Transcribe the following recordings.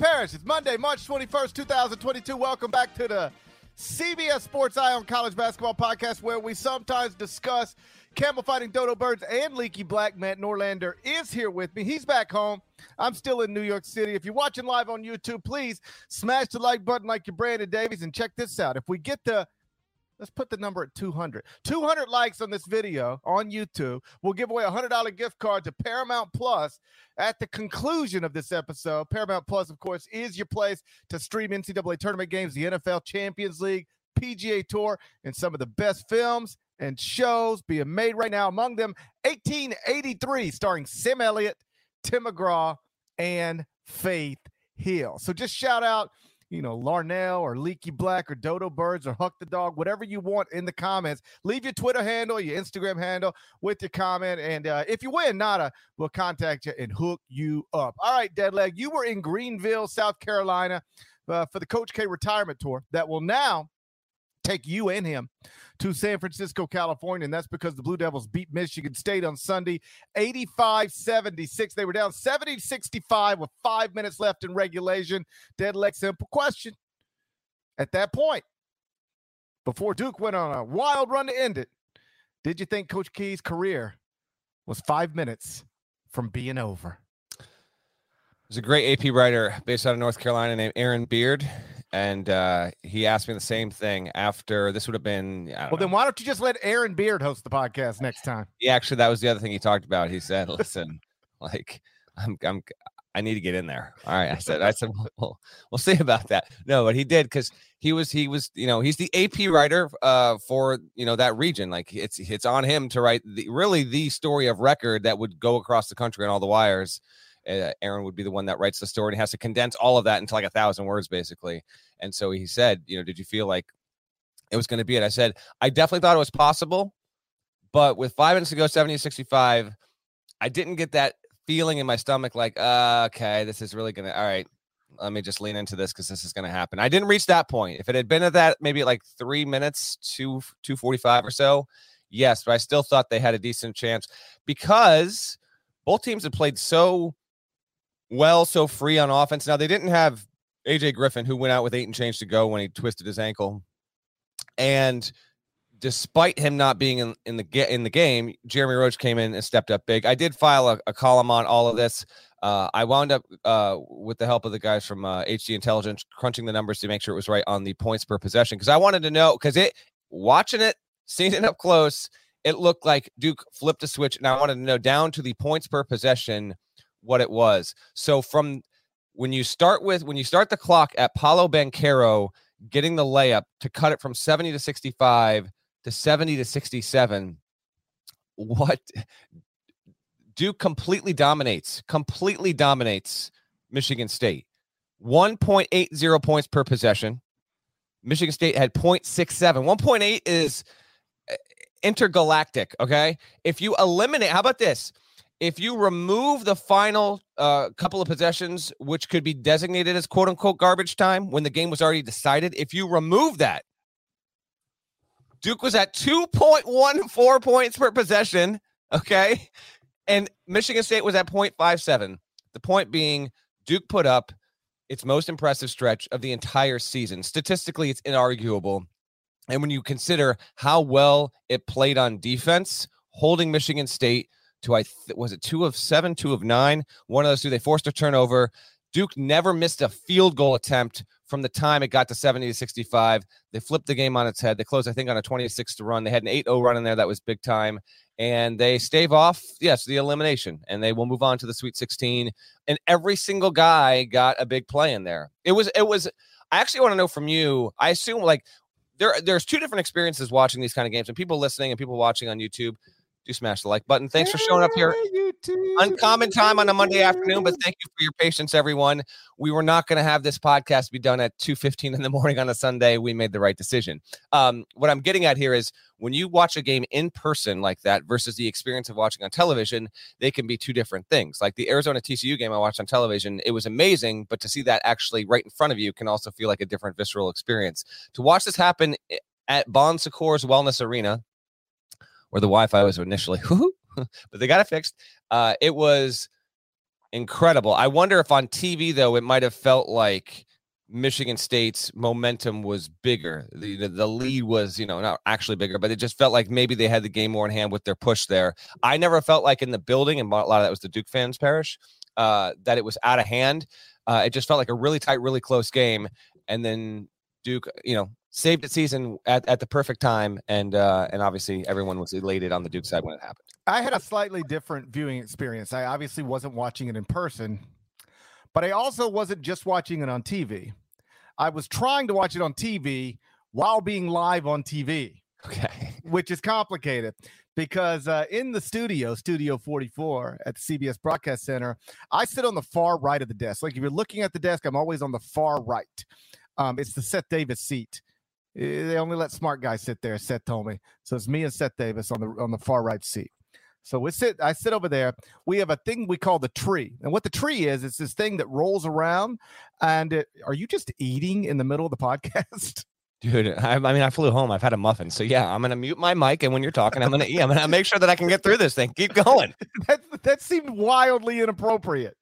Parrish. It's Monday, March 21st, 2022. Welcome back to the CBS Sports Eye on College Basketball Podcast, where we sometimes discuss camel fighting dodo birds and leaky black. Matt Norlander is here with me. He's back home. I'm still in New York City. If you're watching live on YouTube, please smash the like button like you're Brandon Davies and check this out. If we get the Let's put the number at 200. 200 likes on this video on YouTube. We'll give away a $100 gift card to Paramount Plus at the conclusion of this episode. Paramount Plus, of course, is your place to stream NCAA tournament games, the NFL Champions League, PGA Tour, and some of the best films and shows being made right now. Among them, 1883, starring Sam Elliott, Tim McGraw, and Faith Hill. So just shout out you know, Larnell or Leaky Black or Dodo Birds or Huck the Dog, whatever you want in the comments. Leave your Twitter handle, your Instagram handle with your comment. And uh, if you win, Nada will contact you and hook you up. All right, Deadleg, you were in Greenville, South Carolina uh, for the Coach K retirement tour that will now take you and him to San Francisco, California. And that's because the Blue Devils beat Michigan State on Sunday 85 76. They were down 70 65 with five minutes left in regulation. Dead leg simple question. At that point, before Duke went on a wild run to end it, did you think Coach K's career was five minutes from being over? There's a great AP writer based out of North Carolina named Aaron Beard and uh, he asked me the same thing after this would have been. Well, know. then why don't you just let Aaron Beard host the podcast next time? Yeah, actually, that was the other thing he talked about. He said, "Listen, like I'm, I'm, I need to get in there." All right, I said, I said, "We'll, we'll see about that." No, but he did because he was, he was, you know, he's the AP writer uh, for you know that region. Like it's, it's on him to write the really the story of record that would go across the country on all the wires uh, Aaron would be the one that writes the story and has to condense all of that into like a thousand words, basically. And so he said, you know, did you feel like it was going to be it? I said, I definitely thought it was possible, but with five minutes to go, 70 65, I didn't get that feeling in my stomach like, uh, okay, this is really going to, all right, let me just lean into this because this is going to happen. I didn't reach that point. If it had been at that, maybe like three minutes, two, 245 or so, yes, but I still thought they had a decent chance because both teams had played so well, so free on offense. Now they didn't have AJ Griffin, who went out with eight and change to go when he twisted his ankle, and despite him not being in, in the get in the game, Jeremy Roach came in and stepped up big. I did file a, a column on all of this. Uh, I wound up uh, with the help of the guys from uh, HD Intelligence crunching the numbers to make sure it was right on the points per possession because I wanted to know because it watching it, seeing it up close, it looked like Duke flipped a switch, and I wanted to know down to the points per possession what it was. So from when you start with when you start the clock at Paolo Banchero getting the layup to cut it from 70 to 65 to 70 to 67, what Duke completely dominates, completely dominates Michigan State. 1.80 points per possession. Michigan State had 0.67. 1.8 is eh, intergalactic. Okay. If you eliminate, how about this? If you remove the final uh, couple of possessions, which could be designated as quote unquote garbage time when the game was already decided, if you remove that, Duke was at 2.14 points per possession. Okay. And Michigan State was at 0.57. The point being, Duke put up its most impressive stretch of the entire season. Statistically, it's inarguable. And when you consider how well it played on defense, holding Michigan State to I th- was it two of seven, two of nine. One of those two they forced a turnover. Duke never missed a field goal attempt from the time it got to 70 to 65. They flipped the game on its head. They closed, I think, on a 26 to run. They had an 8 0 run in there that was big time. and they stave off, yes, the elimination, and they will move on to the Sweet 16. And every single guy got a big play in there. It was, it was. I actually want to know from you. I assume like there, there's two different experiences watching these kind of games, and people listening and people watching on YouTube do smash the like button. Thanks for showing up here. Uncommon time on a Monday afternoon, but thank you for your patience, everyone. We were not going to have this podcast be done at 2.15 in the morning on a Sunday. We made the right decision. Um, what I'm getting at here is when you watch a game in person like that versus the experience of watching on television, they can be two different things. Like the Arizona TCU game I watched on television, it was amazing, but to see that actually right in front of you can also feel like a different visceral experience. To watch this happen eh, at Bon Secours Wellness Arena, where the Wi-Fi was initially, but they got it fixed. Uh, it was incredible. I wonder if on TV though, it might have felt like Michigan State's momentum was bigger. The, the, the lead was, you know, not actually bigger, but it just felt like maybe they had the game more in hand with their push there. I never felt like in the building, and a lot of that was the Duke fans Parrish, uh, that it was out of hand. Uh, it just felt like a really tight, really close game, and then Duke, you know, saved its season at, at the perfect time, and uh, and obviously everyone was elated on the Duke side when it happened. I had a slightly different viewing experience. I obviously wasn't watching it in person, but I also wasn't just watching it on TV. I was trying to watch it on TV while being live on TV. Okay. Which is complicated because uh, in the studio, Studio 44 at the CBS Broadcast Center, I sit on the far right of the desk. Like if you're looking at the desk, I'm always on the far right. Um, it's the Seth Davis seat. Eh, they only let smart guys sit there. Seth told me. So it's me and Seth Davis on the on the far right seat. So we sit. I sit over there. We have a thing we call the tree, and what the tree is, it's this thing that rolls around. And it, are you just eating in the middle of the podcast? Dude, I, I, mean, I flew home. I've had a muffin, so yeah, I'm gonna mute my mic, and when you're talking, I'm gonna eat. I'm gonna make sure that I can get through this thing. Keep going. that that seemed wildly inappropriate.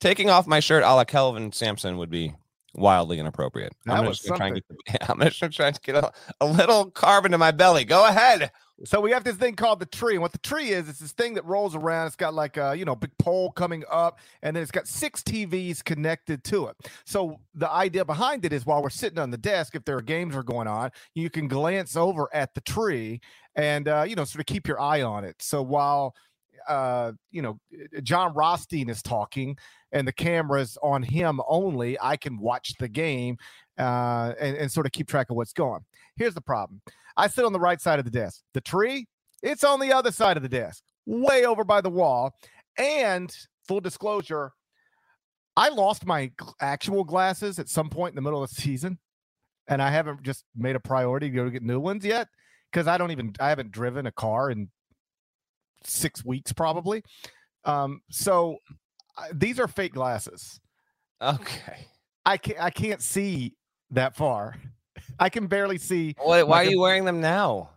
Taking off my shirt, a la Kelvin Sampson, would be wildly inappropriate. That I'm was just trying to I'm just trying to get a, a little carb into my belly. Go ahead. So we have this thing called the tree, and what the tree is, it's this thing that rolls around. It's got like a you know big pole coming up, and then it's got six TVs connected to it. So the idea behind it is while we're sitting on the desk, if there are games are going on, you can glance over at the tree and uh, you know sort of keep your eye on it. So while uh, you know Jon Rothstein is talking and the camera's on him only, I can watch the game uh, and, and sort of keep track of what's going. Here's the problem. I sit on the right side of the desk. The tree, it's on the other side of the desk, way over by the wall. And full disclosure, I lost my actual glasses at some point in the middle of the season, and I haven't just made a priority to go get new ones yet because I don't even I haven't driven a car in six weeks probably. Um, so I, these are fake glasses. Okay. I can't I can't see that far. I can barely see. Why, why like are a- you wearing them now?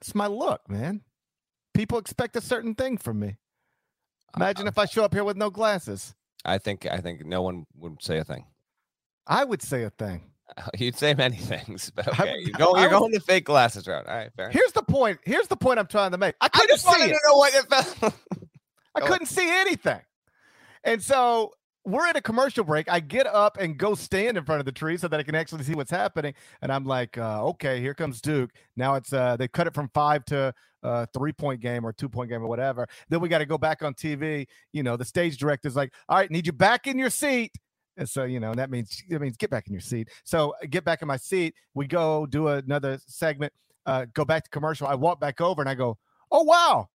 It's my look, man. People expect a certain thing from me. Imagine if I show up here with no glasses. I think I think no one would say a thing. I would say a thing. You'd say many things, but okay, you're going, you're going the fake glasses route. All right, fair. Here's the point. Here's the point I'm trying to make. I I couldn't just see it. know what it felt. I couldn't see anything. And so we're at a commercial break. I get up and go stand in front of the tree so that I can actually see what's happening. And I'm like, uh, okay, here comes Duke. Now it's uh they cut it from five to uh three point game or two point game or whatever. Then we got to go back on TV. You know, the stage director's like, all right, need you back in your seat. And so, you know, that means that means get back in your seat. So get back in my seat. We go do another segment, uh, go back to commercial. I walk back over and I go, oh wow,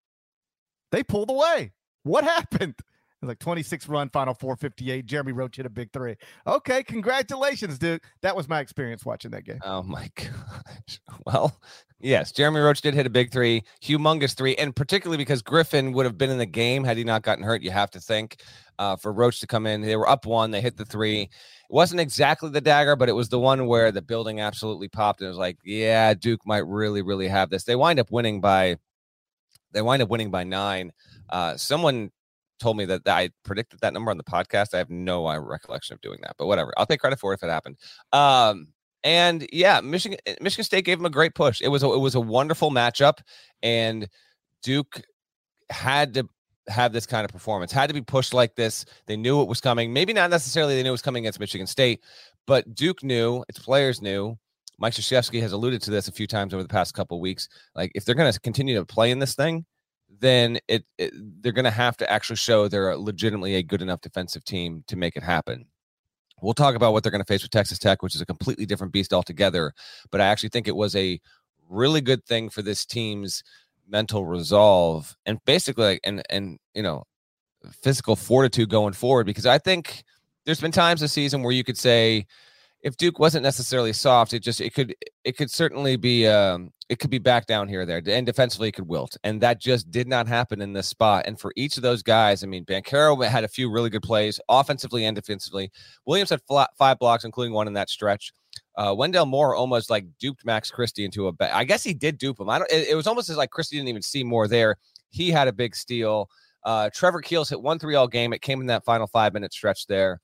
they pulled away. What happened? It was like 26 run, final 458. Jeremy Roach hit a big three. Okay, congratulations, dude. That was my experience watching that game. Oh my gosh. Well, yes, Jeremy Roach did hit a big three, humongous three, and particularly because Griffin would have been in the game had he not gotten hurt. You have to think uh, for Roach to come in. They were up one, they hit the three. It wasn't exactly the dagger, but it was the one where the building absolutely popped. And it was like, yeah, Duke might really, really have this. They wind up winning by, they wind up winning by nine. Uh, someone told me that, that I predicted that number on the podcast. I have no uh, recollection of doing that, but whatever. I'll take credit for it if it happened. Um, and yeah, Michigan eh, Michigan State gave him a great push. It was a, it was a wonderful matchup, and Duke had to have this kind of performance. Had to be pushed like this. They knew it was coming. Maybe not necessarily they knew it was coming against Michigan State, but Duke knew. Its players knew. Mike Krzyzewski has alluded to this a few times over the past couple weeks. Like, if they're going to continue to play in this thing, then it, it they're going to have to actually show they're legitimately a good enough defensive team to make it happen. We'll talk about what they're going to face with Texas Tech, which is a completely different beast altogether. But I actually think it was a really good thing for this team's mental resolve and basically like and and you know physical fortitude going forward because I think there's been times this season where you could say if Duke wasn't necessarily soft, it just it could it could certainly be um it could be back down here or there and defensively it could wilt and that just did not happen in this spot and for each of those guys i mean Banchero had a few really good plays offensively and defensively williams had five blocks including one in that stretch uh, Wendell Moore almost like duped Max Christie into a bet. I guess he did dupe him. I don't. It, it was almost as like Christie didn't even see Moore there. He had a big steal. Uh, Trevor Keels hit one three all game. It came in that final five minute stretch there.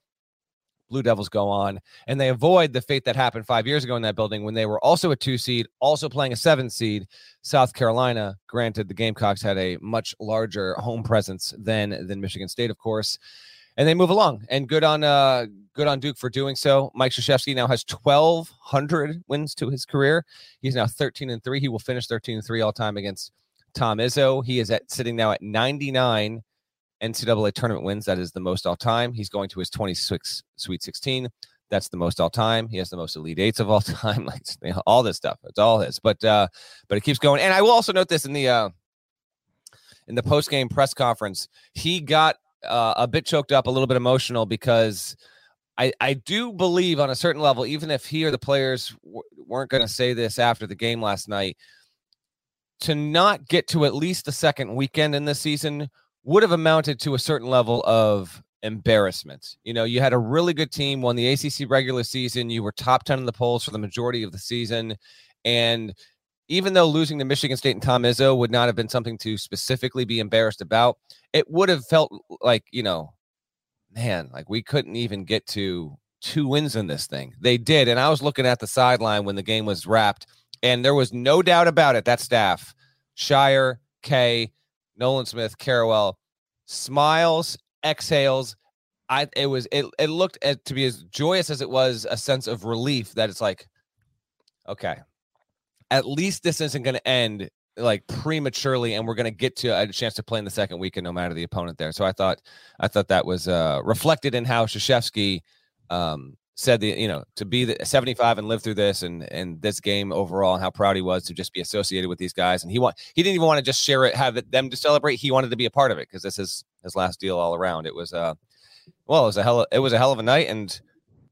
Blue Devils go on and they avoid the fate that happened five years ago in that building when they were also a two seed, also playing a seven seed. South Carolina, granted, the Gamecocks had a much larger home presence than than Michigan State, of course, and they move along. And good on uh good on Duke for doing so. Mike Krzyzewski now has 1,200 wins to his career. He's now 13 and three. He will finish 13 and three all time against Tom Izzo. He is at sitting now at 99 NCAA tournament wins. That is the most all time. He's going to his 26 Sweet 16. That's the most all time. He has the most elite eights of all time. Like you know, all this stuff. It's all his. But uh, but it keeps going. And I will also note this in the uh in the post game press conference, he got uh, a bit choked up, a little bit emotional because I I do believe on a certain level, even if he or the players w- weren't going to say this after the game last night, to not get to at least the second weekend in this season would have amounted to a certain level of embarrassment. You know, you had a really good team, won the ACC regular season, you were top 10 in the polls for the majority of the season. And even though losing to Michigan State and Tom Izzo would not have been something to specifically be embarrassed about, it would have felt like, you know, man, like we couldn't even get to two wins in this thing. They did. And I was looking at the sideline when the game was wrapped, and there was no doubt about it. That staff, Scheyer, Kay, Nolan Smith, Carrawell, smiles, exhales. I it was it it looked at, to be as joyous as it was a sense of relief that it's like, okay, at least this isn't going to end like prematurely and we're going to get to a chance to play in the second weekend no matter the opponent there. So i thought i thought that was uh reflected in how Krzyzewski um said the you know to be the 75 and live through this and and this game overall and how proud he was to just be associated with these guys. And he want he didn't even want to just share it have it, them to celebrate. He wanted to be a part of it because this is his last deal all around. It was uh well it was a hell of, it was a hell of a night and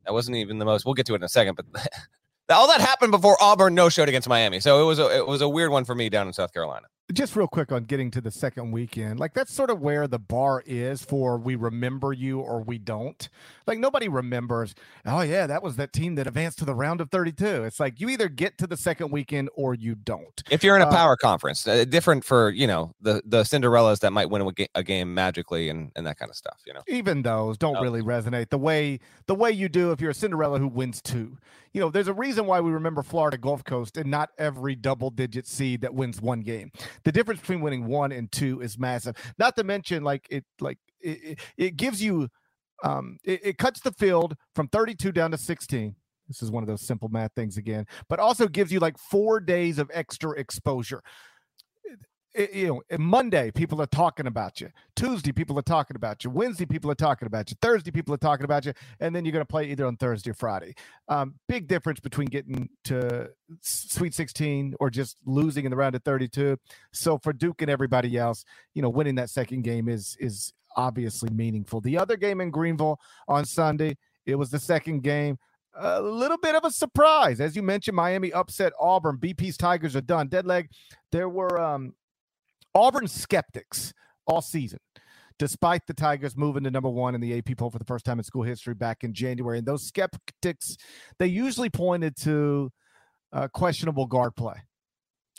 that wasn't even the most we'll get to it in a second but all that happened before Auburn no showed against Miami. So it was a, it was a weird one for me down in South Carolina just real quick on getting to the second weekend like that's sort of where the bar is for we remember you or we don't. Like nobody remembers oh yeah that was that team that advanced to the round of 32 it's like you either get to the second weekend or you don't. If you're in a uh, power uh, conference uh, different for you know the the cinderellas that might win a, ga- a, game magically and and that kind of stuff you know? Even those don't oh. really resonate the way the way you do if you're a cinderella who wins two. You know there's a reason why we remember florida gulf coast and not every double digit seed that wins one game the difference between winning one and two is massive. Not to mention, like it, like it, it gives you, um, it, it cuts the field from 32 down to 16. This is one of those simple math things again, but also gives you like four days of extra exposure you know, Monday people are talking about you. Tuesday people are talking about you. Wednesday people are talking about you. Thursday people are talking about you, and then you're going to play either on Thursday or Friday. Um, big difference between getting to Sweet 16 or just losing in the round of 32. So for Duke and everybody else, you know, winning that second game is is obviously meaningful. The other game in Greenville on Sunday, it was the second game a little bit of a surprise. As you mentioned, Miami upset Auburn. BP's Tigers are done. Dead leg. There were um, Auburn skeptics all season, despite the Tigers moving to number one in the AP poll for the first time in school history back in January. And those skeptics, they usually pointed to uh, questionable guard play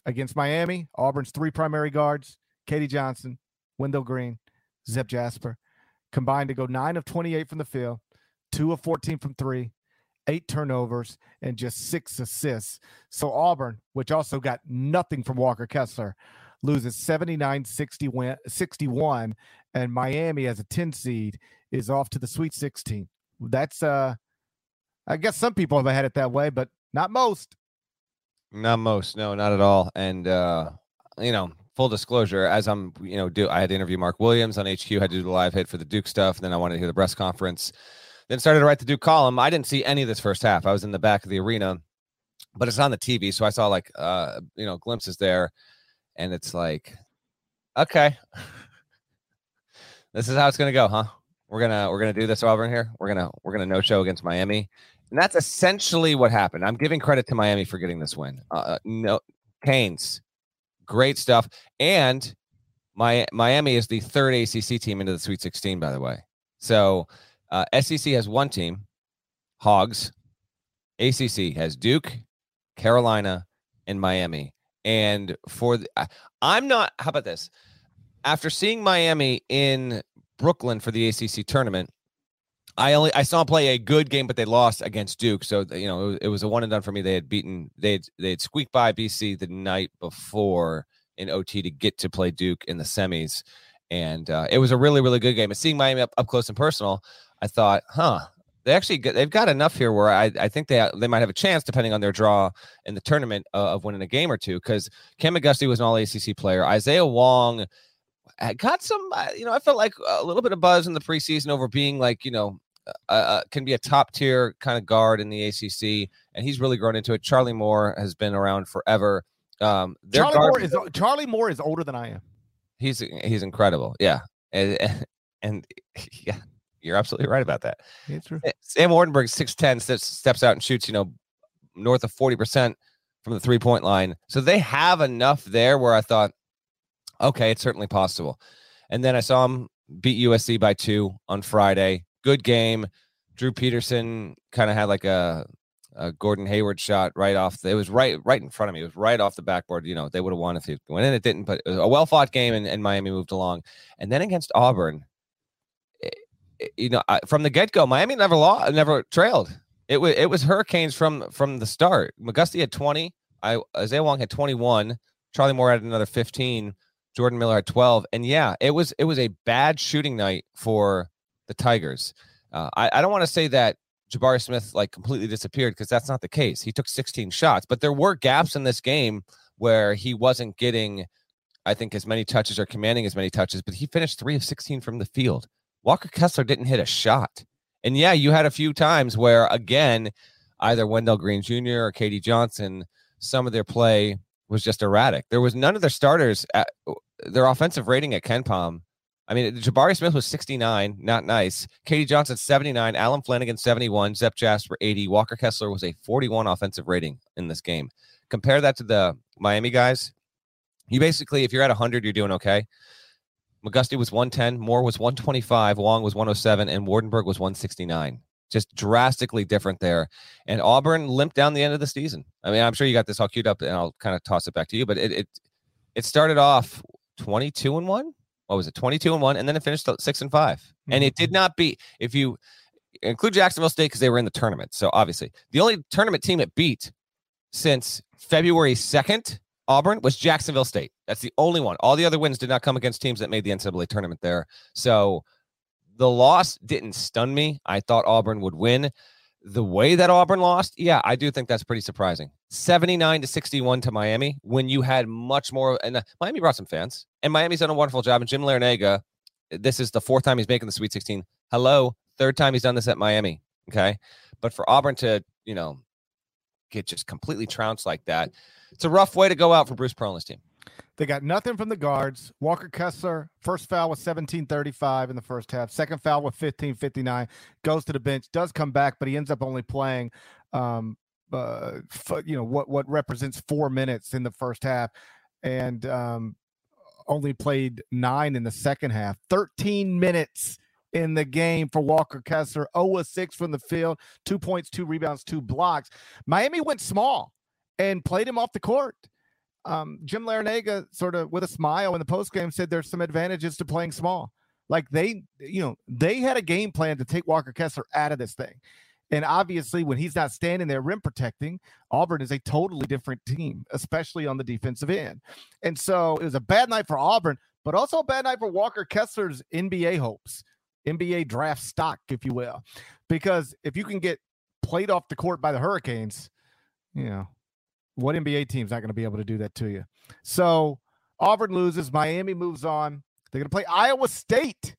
against Miami. Auburn's three primary guards, KD Johnson, Wendell Green, Zep Jasper, combined to go nine of 28 from the field, two of 14 from three, eight turnovers, and just six assists. So Auburn, which also got nothing from Walker Kessler, loses 79 61 and Miami as a 10 seed is off to the Sweet 16. That's uh I guess some people have had it that way, but not most. Not most, no, not at all. And uh, you know, full disclosure, as I'm, you know, do I had to interview Mark Williams on HQ, had to do the live hit for the Duke stuff, and then I wanted to hear the press conference. Then started to write the Duke column. I didn't see any of this first half. I was in the back of the arena, but it's on the TV, so I saw like uh, you know, glimpses there, and it's like, okay, this is how it's gonna go, huh? We're gonna we're gonna do this over here. We're gonna we're gonna no show against Miami, and that's essentially what happened. I'm giving credit to Miami for getting this win. Uh, uh no, Canes, great stuff, and my Miami is the third ACC team into the Sweet 16, by the way. So uh, SEC has one team, Hogs. ACC has Duke, Carolina, and Miami. And for the, I'm not. How about this? After seeing Miami in Brooklyn for the ACC tournament, I only I saw play a good game, but they lost against Duke. So you know it was, it was a one and done for me. They had beaten they had they had squeaked by BC the night before in OT to get to play Duke in the semis, and uh, it was a really really good game. And seeing Miami up, up close and personal, I thought, huh, they actually they've got enough here where I, I think they they might have a chance depending on their draw in the tournament uh, of winning a game or two. Because Kam McGusty was an All ACC player. Isaiah Wong had got some, uh, you know, I felt like a little bit of buzz in the preseason over being like, you know, uh, uh, can be a top tier kind of guard in the ACC, and he's really grown into it. Charlie Moore has been around forever. Um, Charlie guard- Moore is Charlie Moore is older than I am. He's he's incredible. Yeah, and, and yeah, you're absolutely right about that. True. Eh, Sam Waardenburg, six ten, steps steps out and shoots. You know, north of forty percent from the three point line. So they have enough there where I thought, okay, it's certainly possible. And then I saw him beat USC by two on Friday. Good game. Drew Peterson kind of had like a, a, Gordon Hayward shot right off. The, it was right right in front of me. It was right off the backboard. You know, they would have won if he went in. It didn't, but it was a well fought game, and, and Miami moved along. And then against Auburn, you know, from the get go, Miami never lost, never trailed. It was it was Hurricanes from from the start. McGusty had twenty. I Isaiah Wong had twenty one. Charlie Moore had another fifteen. Jordan Miller had 12. And yeah, it was it was a bad shooting night for the Tigers. Uh, I, I don't want to say that Jabari Smith like completely disappeared because that's not the case. He took 16 shots, but there were gaps in this game where he wasn't getting, I think, as many touches or commanding as many touches, but he finished three of 16 from the field. Walker Kessler didn't hit a shot. And yeah, you had a few times where, again, either Wendell Green Jr. or KD Johnson, some of their play was just erratic. There was none of their starters at uh, their offensive rating at KenPom. I mean, Jabari Smith was 69, not nice. KD Johnson 79, Allen Flanigan, 71, Zep Jasper 80, Walker Kessler was a 41 offensive rating in this game. Compare that to the Miami guys. You basically, if you're at 100, you're doing okay. McGusty was 110, Moore was 125, Wong was 107, and Waardenburg was 169 just drastically different there. And Auburn limped down the end of the season. I mean, I'm sure you got this all queued up, and I'll kind of toss it back to you. But it it, it started off 22 and one. What was it? 22 and one, and then it finished six and 5 mm-hmm. And it did mm-hmm. not beat. If you include Jacksonville State because they were in the tournament, so obviously the only tournament team it beat since February 2nd. Auburn was Jacksonville State. That's the only one. All the other wins did not come against teams that made the NCAA tournament there. So the loss didn't stun me. I thought Auburn would win. The way that Auburn lost, yeah, I do think that's pretty surprising. 79 to 61 to Miami when you had much more. And uh, Miami brought some fans, and Miami's done a wonderful job. And Jim Larrañaga, this is the fourth time he's making the Sweet 16. Hello, third time he's done this at Miami. Okay. But for Auburn to, you know, get just completely trounced like that, it's a rough way to go out for Bruce Pearl and his team. They got nothing from the guards. Walker Kessler, first foul was 1735 in the first half. Second foul was 1559. Goes to the bench, does come back, but he ends up only playing um uh you know what what represents 4 minutes in the first half and um only played 9 in the second half. 13 minutes in the game for Walker Kessler. 0 6 from the field, 2 points, 2 rebounds, 2 blocks. Miami went small and played him off the court um, Jim Larrañaga sort of with a smile in the postgame said there's some advantages to playing small. Like they, you know, they had a game plan to take Walker Kessler out of this thing. And obviously, when he's not standing there rim protecting, Auburn is a totally different team, especially on the defensive end. And so it was a bad night for Auburn, but also a bad night for Walker Kessler's NBA hopes, NBA draft stock, if you will. Because if you can get played off the court by the Hurricanes, you know, What NBA team's not going to be able to do that to you? So Auburn loses. Miami moves on. They're going to play Iowa State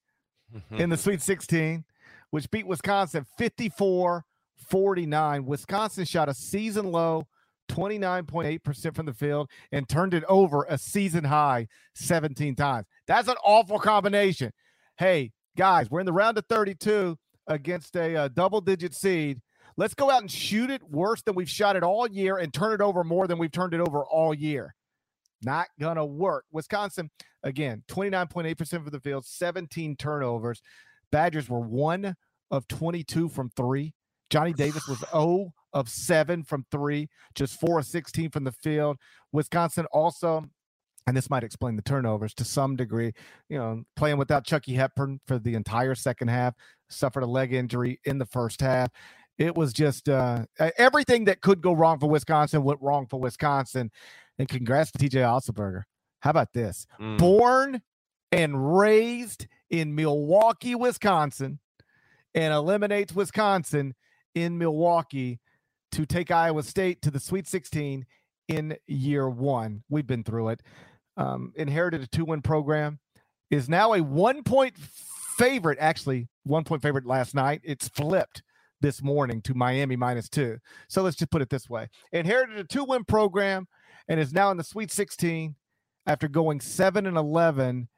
in the Sweet 16, which beat Wisconsin 54 49. Wisconsin shot a season low 29.8% from the field and turned it over a season high 17 times. That's an awful combination. Hey, guys, we're in the round of 32 against a, a uh, double digit seed. Let's go out and shoot it worse than we've shot it all year and turn it over more than we've turned it over all year. Not going to work. Wisconsin, again, 29.8% for the field, 17 turnovers. Badgers were one of 22 from three. Johnny Davis was 0 of 7 from three, just 4 of 16 from the field. Wisconsin also, and this might explain the turnovers to some degree, you know, playing without Chucky Hepburn for the entire second half, suffered a leg injury in the first half. It was just uh, everything that could go wrong for Wisconsin went wrong for Wisconsin. And congrats to TJ Otzelberger. How about this? Mm. Born and raised in Milwaukee, Wisconsin, and eliminates Wisconsin in Milwaukee to take Iowa State to the Sweet 16 in year one. We've been through it. Um, inherited a two win program, is now a one point favorite, actually, one point favorite last night. It's flipped this morning to Miami minus two. So let's just put it this way inherited a two win program and is now in the Sweet 16 after going 7 and 11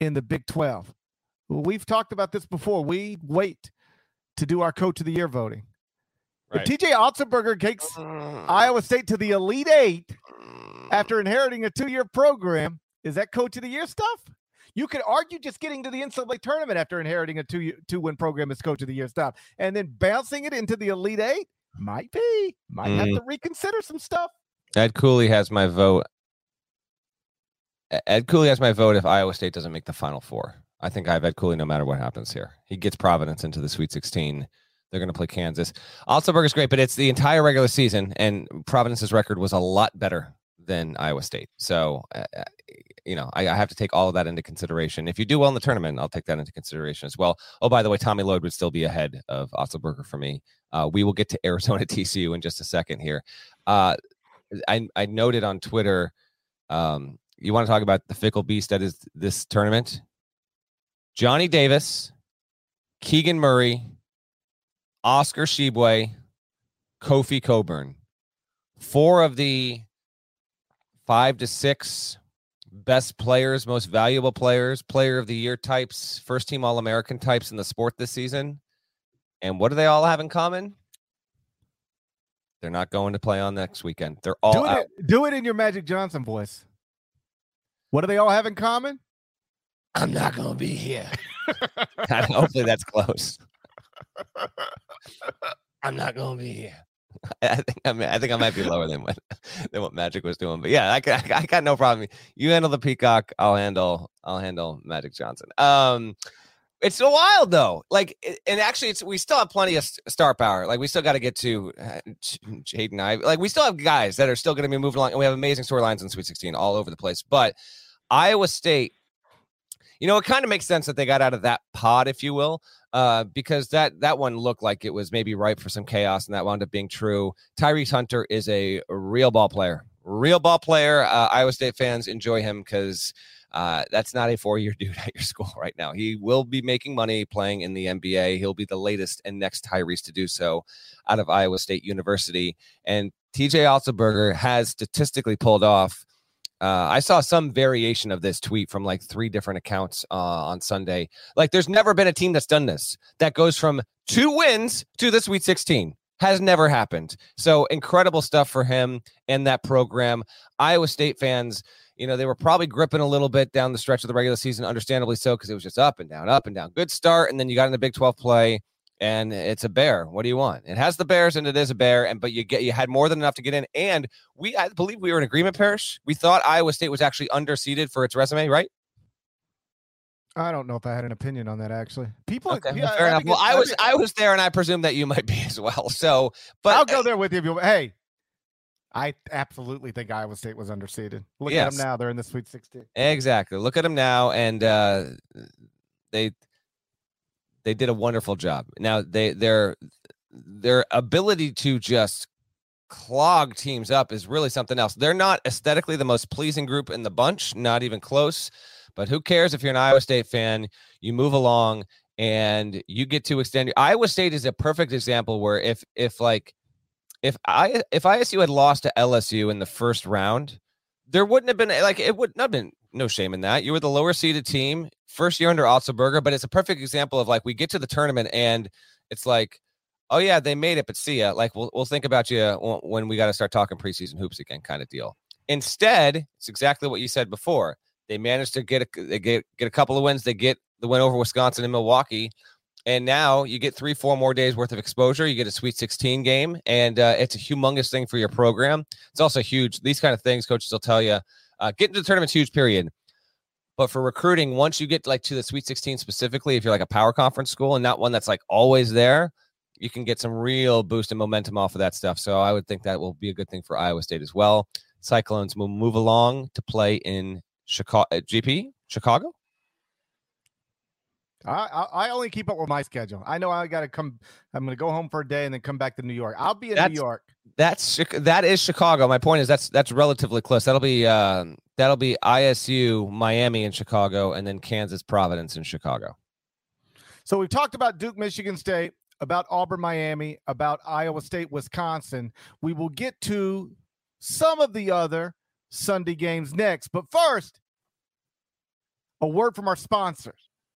in the Big 12. We've talked about this before. We wait to do our coach of the year voting. Right. If TJ Otzelberger takes Iowa State to the Elite Eight after inheriting a two year program, is that coach of the year stuff? You could argue just getting to the NCAA tournament after inheriting a two two win program as coach of the year stuff, and then bouncing it into the Elite Eight might be might mm. have to reconsider some stuff. Ed Cooley has my vote. Ed Cooley has my vote if Iowa State doesn't make the Final Four. I think I have Ed Cooley no matter what happens here. He gets Providence into the Sweet 16. They're going to play Kansas. is great, but it's the entire regular season, and Providence's record was a lot better than Iowa State. So, uh, uh you know, I, I, have to take all of that into consideration. If you do well in the tournament, I'll take that into consideration as well. Oh, by the way, Tommy Lloyd would still be ahead of Otzelberger for me. Uh, we will get to Arizona TCU in just a second here. Uh, I, I noted on Twitter, um, you want to talk about the fickle beast that is this tournament? Johnny Davis, Keegan Murray, Oscar Tshiebwe, Kofi Cockburn. Four of the five to six best players, most valuable players, player of the year types, first team All American types in the sport this season. And what do they all have in common? They're not going to play on next weekend. They're all do it, out. Do it in your Magic Johnson voice. What do they all have in common? I'm not going to be here. Hopefully that's close. I'm not going to be here. I think I, mean, I think I might be lower than what than what Magic was doing, but yeah, I, I, I got no problem. You handle the Peacock, I'll handle I'll handle Magic Johnson. Um, it's wild though. Like, and actually, it's we still have plenty of star power. Like, we still got to get to uh, Jaden I. Like, we still have guys that are still going to be moving along, and we have amazing storylines in Sweet 16 all over the place. But Iowa State, you know, it kind of makes sense that they got out of that pod, if you will, uh, because that that one looked like it was maybe ripe for some chaos, and that wound up being true. Tyrese Hunter is a real ball player, real ball player. Uh, Iowa State fans enjoy him because uh, that's not a four year dude at your school right now. He will be making money playing in the NBA. He'll be the latest and next Tyrese to do so out of Iowa State University. And TJ Otzelberger has statistically pulled off. Uh, I saw some variation of this tweet from like three different accounts uh, on Sunday. Like, there's never been a team that's done this that goes from two wins to the Sweet 16 has never happened. So incredible stuff for him and that program. Iowa State fans, you know, they were probably gripping a little bit down the stretch of the regular season, understandably so, because it was just up and down, up and down. Good start, and then you got in the Big 12 play, and it's a bear. What do you want? It has the Bears, and it is a bear, and but you get you had more than enough to get in. And we, I believe, we were in agreement, Parrish. We thought Iowa State was actually underseeded for its resume, right? I don't know if I had an opinion on that actually. People, okay, yeah, fair I enough. Well, I was I was there, and I presume that you might be as well. So, but I'll go there with you. Hey, I absolutely think Iowa State was underseeded. Look yes. at them now; they're in the Sweet Sixteen. Exactly. Look at them now, and uh, they they did a wonderful job. Now they their their ability to just clog teams up is really something else. They're not aesthetically the most pleasing group in the bunch, not even close. But who cares if you're an Iowa State fan? You move along and you get to extend. Iowa State is a perfect example where if if like if I if ISU had lost to LSU in the first round, there wouldn't have been like it would not have been no shame in that. You were the lower seeded team, first year under Otzelberger, but it's a perfect example of like we get to the tournament and it's like, oh yeah, they made it, but see ya. Like we'll we'll think about you when we got to start talking preseason hoops again, kind of deal. Instead, it's exactly what you said before. They managed to get a they get get a couple of wins. They get the win over Wisconsin and Milwaukee. And now you get three, four more days worth of exposure. You get a Sweet 16 game, and uh, it's a humongous thing for your program. It's also huge. These kind of things, coaches will tell you. Uh, getting to the tournament's huge, period. But for recruiting, once you get like to the Sweet 16 specifically, if you're like a power conference school and not one that's like always there, you can get some real boost and momentum off of that stuff. So I would think that will be a good thing for Iowa State as well. Cyclones will move along to play in Chicago, uh, GP Chicago. I, I only keep up with my schedule. I know I got to come. I'm going to go home for a day and then come back to New York. I'll be in that's, New York. That's that is Chicago. My point is that's that's relatively close. That'll be uh, that'll be ISU, Miami, and Chicago, and then Kansas, Providence, and Chicago. So we've talked about Duke, Michigan State, about Auburn, Miami, about Iowa State, Wisconsin. We will get to some of the other Sunday games next, but first, a word from our sponsors.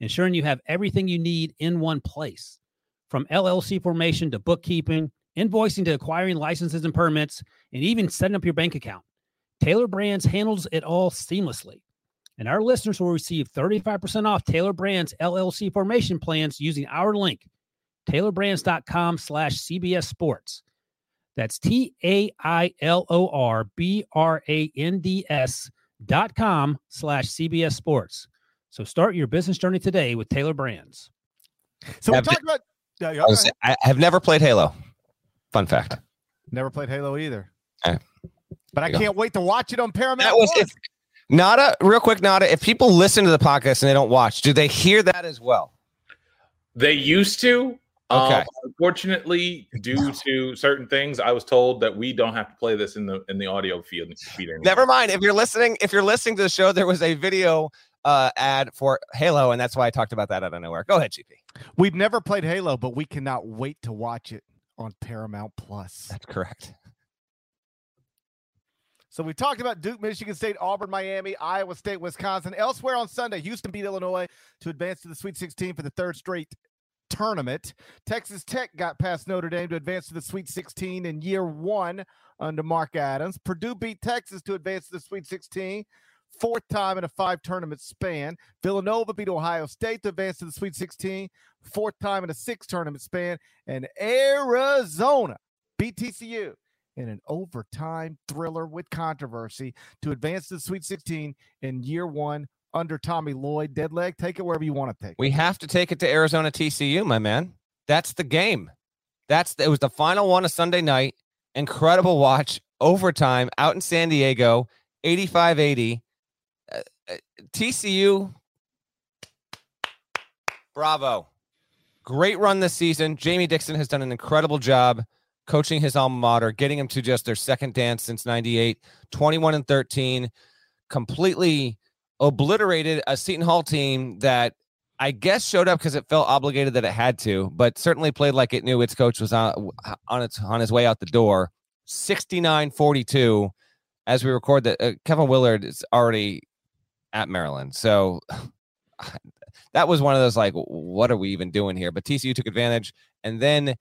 ensuring you have everything you need in one place. From LLC formation to bookkeeping, invoicing to acquiring licenses and permits, and even setting up your bank account. Tailor Brands handles it all seamlessly. And our listeners will receive 35% off Tailor Brands LLC formation plans using our link, tailorbrands.com slash CBS Sports. That's T A I L O R B R A N D S dot com slash CBS Sports. So start your business journey today with Tailor Brands. So we talked about. Yeah, I, say, I, have never played Halo. Fun fact. Never played Halo either. Right. But I can't go. wait to watch it on Paramount. That was if, Nada, real quick, Nada. If people listen to the podcast and they don't watch, do they hear that as well? They used to. Okay. Um, unfortunately, due to certain things, I was told that we don't have to play this in the in the audio feed. feed. Never mind. If you're listening, if you're listening to the show, there was a video uh, ad for Halo, and that's why I talked about that out of nowhere. Go ahead, GP. We've never played Halo, but we cannot wait to watch it on Paramount Plus. That's correct. So we talked about Duke, Michigan State, Auburn, Miami, Iowa State, Wisconsin. Elsewhere on Sunday, Houston beat Illinois to advance to the Sweet 16 for the third straight tournament. Texas Tech got past Notre Dame to advance to the Sweet 16 in year one under Mark Adams. Purdue beat Texas to advance to the Sweet 16 fourth time in a five tournament span. Villanova beat Ohio State to advance to the Sweet 16, fourth time in a six tournament span. And Arizona beat TCU in an overtime thriller with controversy to advance to the Sweet 16 in year one under Tommy Lloyd. Dead leg, take it wherever you want to take it. We have to take it to Arizona TCU, my man. That's the game. That's it was the final one of Sunday night. Incredible watch, overtime out in San Diego, 85 80. TCU, bravo. Great run this season. Jamie Dixon has done an incredible job coaching his alma mater, getting him to just their second dance since 98, 21 and 13, completely obliterated a Seton Hall team that I guess showed up because it felt obligated that it had to, but certainly played like it knew its coach was on, on its on his way out the door. 69 42 as we record that uh, Kevin Willard is already at Maryland. So that was one of those like, what are we even doing here? But TCU took advantage and then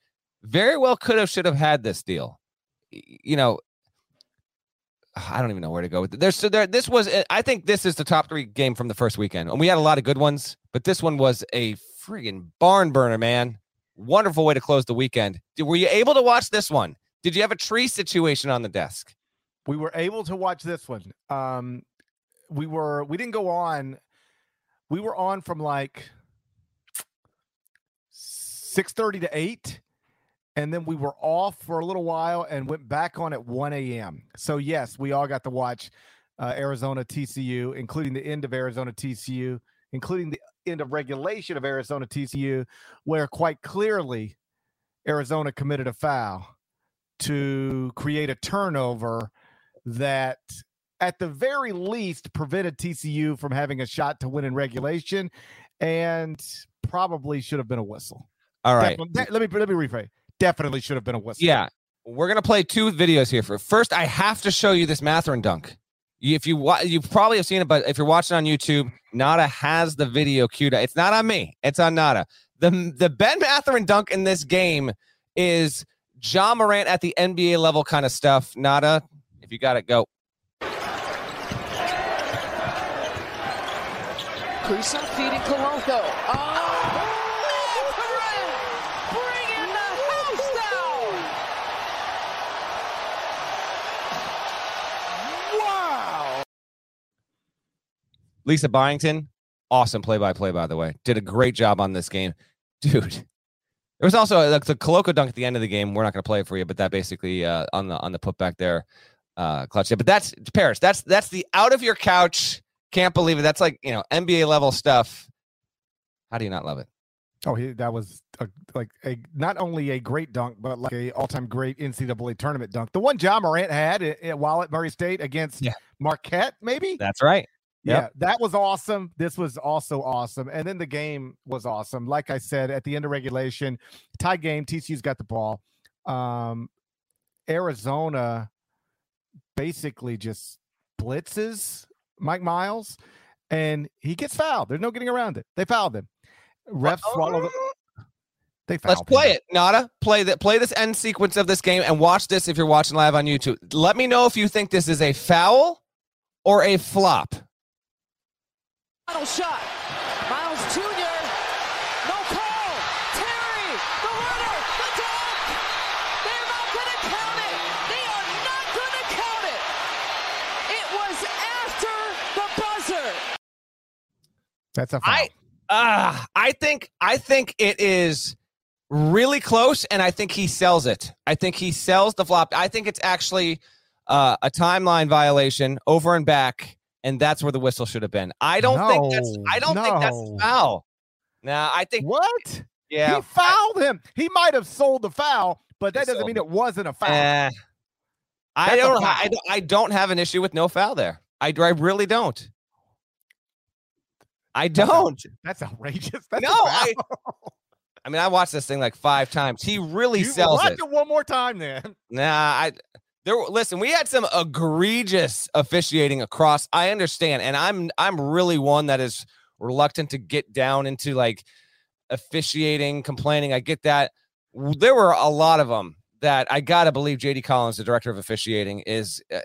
very well could have, should have had this deal. You know, I don't even know where to go with it. There's so there. This was, eh, I think, this is the top three game from the first weekend, and we had a lot of good ones, but this one was a friggin' barn burner, man. Wonderful way to close the weekend. Were you able to watch this one? Did you have a tree situation on the desk? We were able to watch this one. Um, we were we didn't go on. We were on from like six thirty to eight, and then we were off for a little while and went back on at one a.m. So yes, we all got to watch uh, Arizona TCU, including the end of Arizona TCU, including the end of regulation of Arizona TCU, where quite clearly Arizona committed a foul to create a turnover that at the very least prevented TCU from having a shot to win in regulation and probably should have been a whistle. All right. Definitely, let me let me rephrase. Definitely should have been a whistle. Yeah. We're going to play two videos here for first I have to show you this Mathurin dunk. If you you probably have seen it but if you're watching on YouTube, Nada has the video queued. It's not on me. It's on Nada. The the Ben Mathurin dunk in this game is Ja Morant at the NBA level kind of stuff. Nada, if you got it, go. Feeding. Oh. Lisa Byington, awesome play-by-play, by the way. Did a great job on this game, dude. There was also like the Koloko dunk at the end of the game. We're not going to play it for you, but that basically uh, on the on the putback there, uh, clutch it. But that's Paris. That's that's the out of your couch can't believe it. That's like you know NBA level stuff. How do you not love it? Oh, he, that was a, like a not only a great dunk, but like a all-time great NCAA tournament dunk. The one Ja Morant had while at Murray State against yeah. Marquette, maybe. That's right. Yep. Yeah, that was awesome. This was also awesome, and then the game was awesome. Like I said, at the end of regulation, tie game. TCU's got the ball. Um, Arizona basically just blitzes Mike Miles, and he gets fouled. There's no getting around it. They fouled him. Refs swallow the. They Let's play him. it, Nada. Play that. Play this end sequence of this game and watch this if you're watching live on YouTube. Let me know if you think this is a foul or a flop. Final shot. That's a foul. I uh, I think I think it is really close, and I think he sells it. I think he sells the flop. I think it's actually uh, a timeline violation over and back, and that's where the whistle should have been. I don't no, think that's. I don't no. think that's foul. Now I think what? Yeah, he fouled him. He might have sold the foul, but that doesn't mean it wasn't a foul. Uh, I don't. I, I don't have an issue with no foul there. I, I really don't. I don't. That's, outrageous. That's no, I, I mean, I watched this thing like five times. He really you sells it. it one more time, then. Nah, I there. Listen, we had some egregious officiating across. I understand, and I'm I'm really one that is reluctant to get down into like officiating, complaining. I get that. There were a lot of them that I gotta believe. JD Collins, the director of officiating, is uh,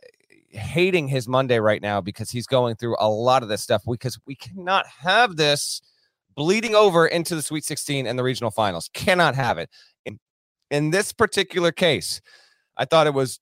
hating his Monday right now because he's going through a lot of this stuff because we cannot have this bleeding over into the Sweet 16 and the regional finals. Cannot have it. In, in this particular case, I thought it was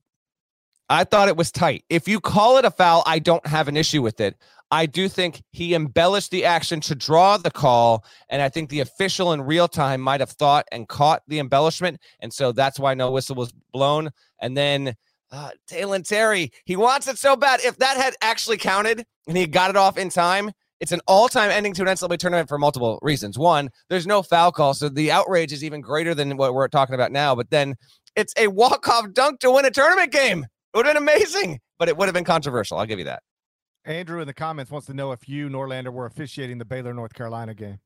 I thought it was tight. If you call it a foul, I don't have an issue with it. I do think he embellished the action to draw the call. And I think the official in real time might have thought and caught the embellishment. And so that's why no whistle was blown. And then uh, Dalen Terry, he wants it so bad. If that had actually counted and he got it off in time, it's an all-time ending to an NCAA tournament for multiple reasons. One, there's no foul call, so the outrage is even greater than what we're talking about now. But then it's a walk-off dunk to win a tournament game. It would have been amazing, but it would have been controversial. I'll give you that. Andrew in the comments wants to know if you, Norlander, were officiating the Baylor North Carolina game.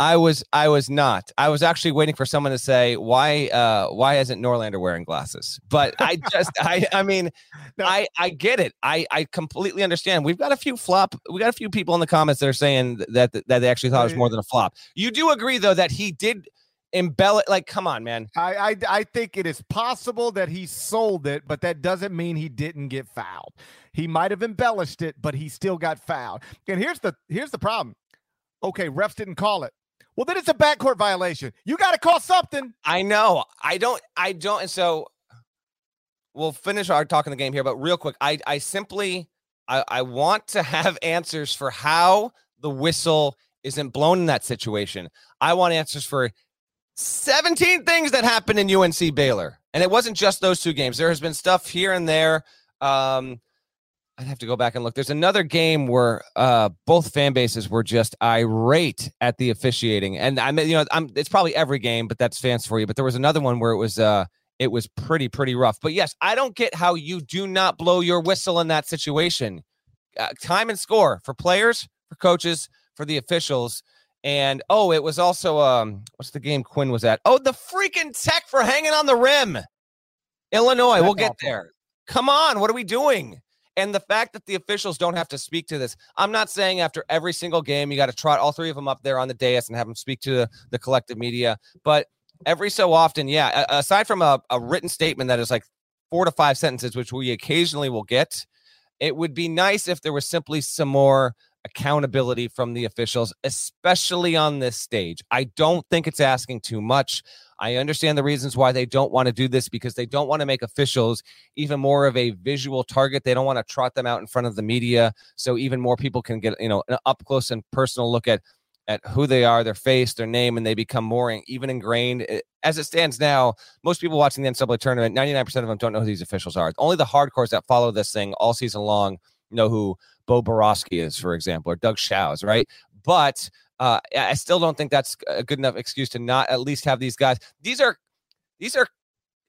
I was I was not. I was actually waiting for someone to say why uh why isn't Norlander wearing glasses? But I just I I mean No. I I get it. I I completely understand. We've got a few flop we got a few people in the comments that are saying that that they actually thought it was more than a flop. You do agree though that he did embellish like come on man. I, I I think it is possible that he sold it, but that doesn't mean he didn't get fouled. He might have embellished it, but he still got fouled. And here's the here's the problem. Okay, refs didn't call it. Well, then it's a backcourt violation. You got to call something. I know. I don't. I don't. And so we'll finish our talk in the game here. But real quick, I I simply I, I want to have answers for how the whistle isn't blown in that situation. I want answers for 17 things that happened in UNC Baylor, and it wasn't just those two games. There has been stuff here and there. Um, I'd have to go back and look. There's another game where uh, both fan bases were just irate at the officiating, and I mean, you know, I'm, it's probably every game, but that's fans for you. But there was another one where it was uh, it was pretty pretty rough. But yes, I don't get how you do not blow your whistle in that situation. Uh, time and score for players, for coaches, for the officials. And oh, it was also um, what's the game Quinn was at? Oh, the freaking tech for hanging on the rim. Illinois, That's we'll get awful. there. Come on, what are we doing? And the fact that the officials don't have to speak to this, I'm not saying after every single game you got to trot all three of them up there on the dais and have them speak to the, the collective media, but every so often, yeah. Aside from a, a written statement that is like four to five sentences, which we occasionally will get, it would be nice if there was simply some more accountability from the officials, especially on this stage. I don't think it's asking too much. I understand the reasons why they don't want to do this because they don't want to make officials even more of a visual target. They don't want to trot them out in front of the media so even more people can get, you know, an up close and personal look at at who they are, their face, their name, and they become more even ingrained. As it stands now, most people watching the NCAA tournament, 99% of them don't know who these officials are. Only the hardcores that follow this thing all season long know who Bo Boroski is, for example, or Doug Shows, right? But uh, I I still don't think that's a good enough excuse to not at least have these guys. These are these are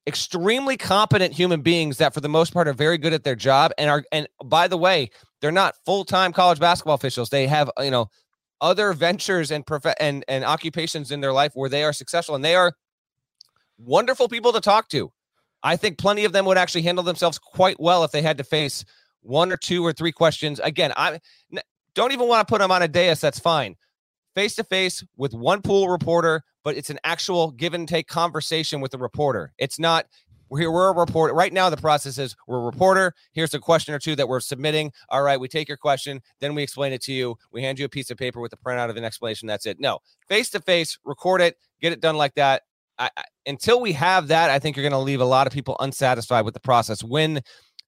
extremely competent human beings that for the most part are very good at their job and are and by the way they're not full-time college basketball officials they have uh, you know other ventures and prof- and and occupations in their life where they are successful and they are wonderful people to talk to i think plenty of them would actually handle themselves quite well if they had to face one or two or three questions again I don't even want to put them on a dais that's fine face to face with one pool reporter, but it's an actual give and take conversation with the reporter. It's not we're here, we're a reporter. Right now, the process is we're a reporter. Here's a question or two that we're submitting. All right, we take your question, then we explain it to you. We hand you a piece of paper with a printout of an explanation. That's it. No, face to face, record it, get it done like that. I, I, until we have that, I think you're going to leave a lot of people unsatisfied with the process when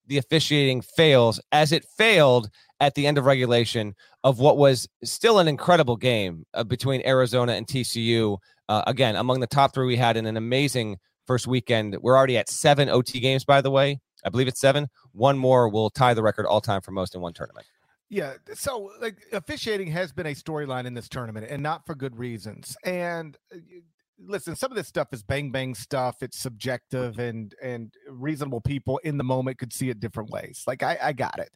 the officiating fails, as it failed at the end of regulation of what was still an incredible game uh, between Arizona and TCU. Uh, again, among the top three we had in an amazing first weekend. We're already at seven OT games, by the way. I believe it's seven. One more will tie the record all time for most in one tournament. Yeah. So, like, officiating has been a storyline in this tournament, and not for good reasons. And uh, listen, some of this stuff is bang bang stuff. It's subjective, and and reasonable people in the moment could see it different ways. Like, I, I got it.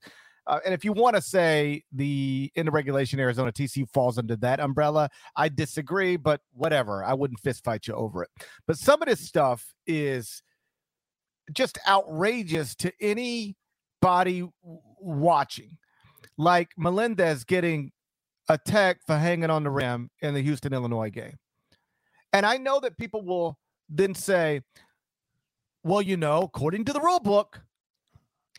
Uh, and if you want to say the end of regulation Arizona TCU falls under that umbrella, I disagree, but whatever. I wouldn't fist fight you over it. But some of this stuff is just outrageous to anybody watching. Like Melendez getting attacked for hanging on the rim in the Houston, Illinois game. And I know that people will then say, well, you know, according to the rule book,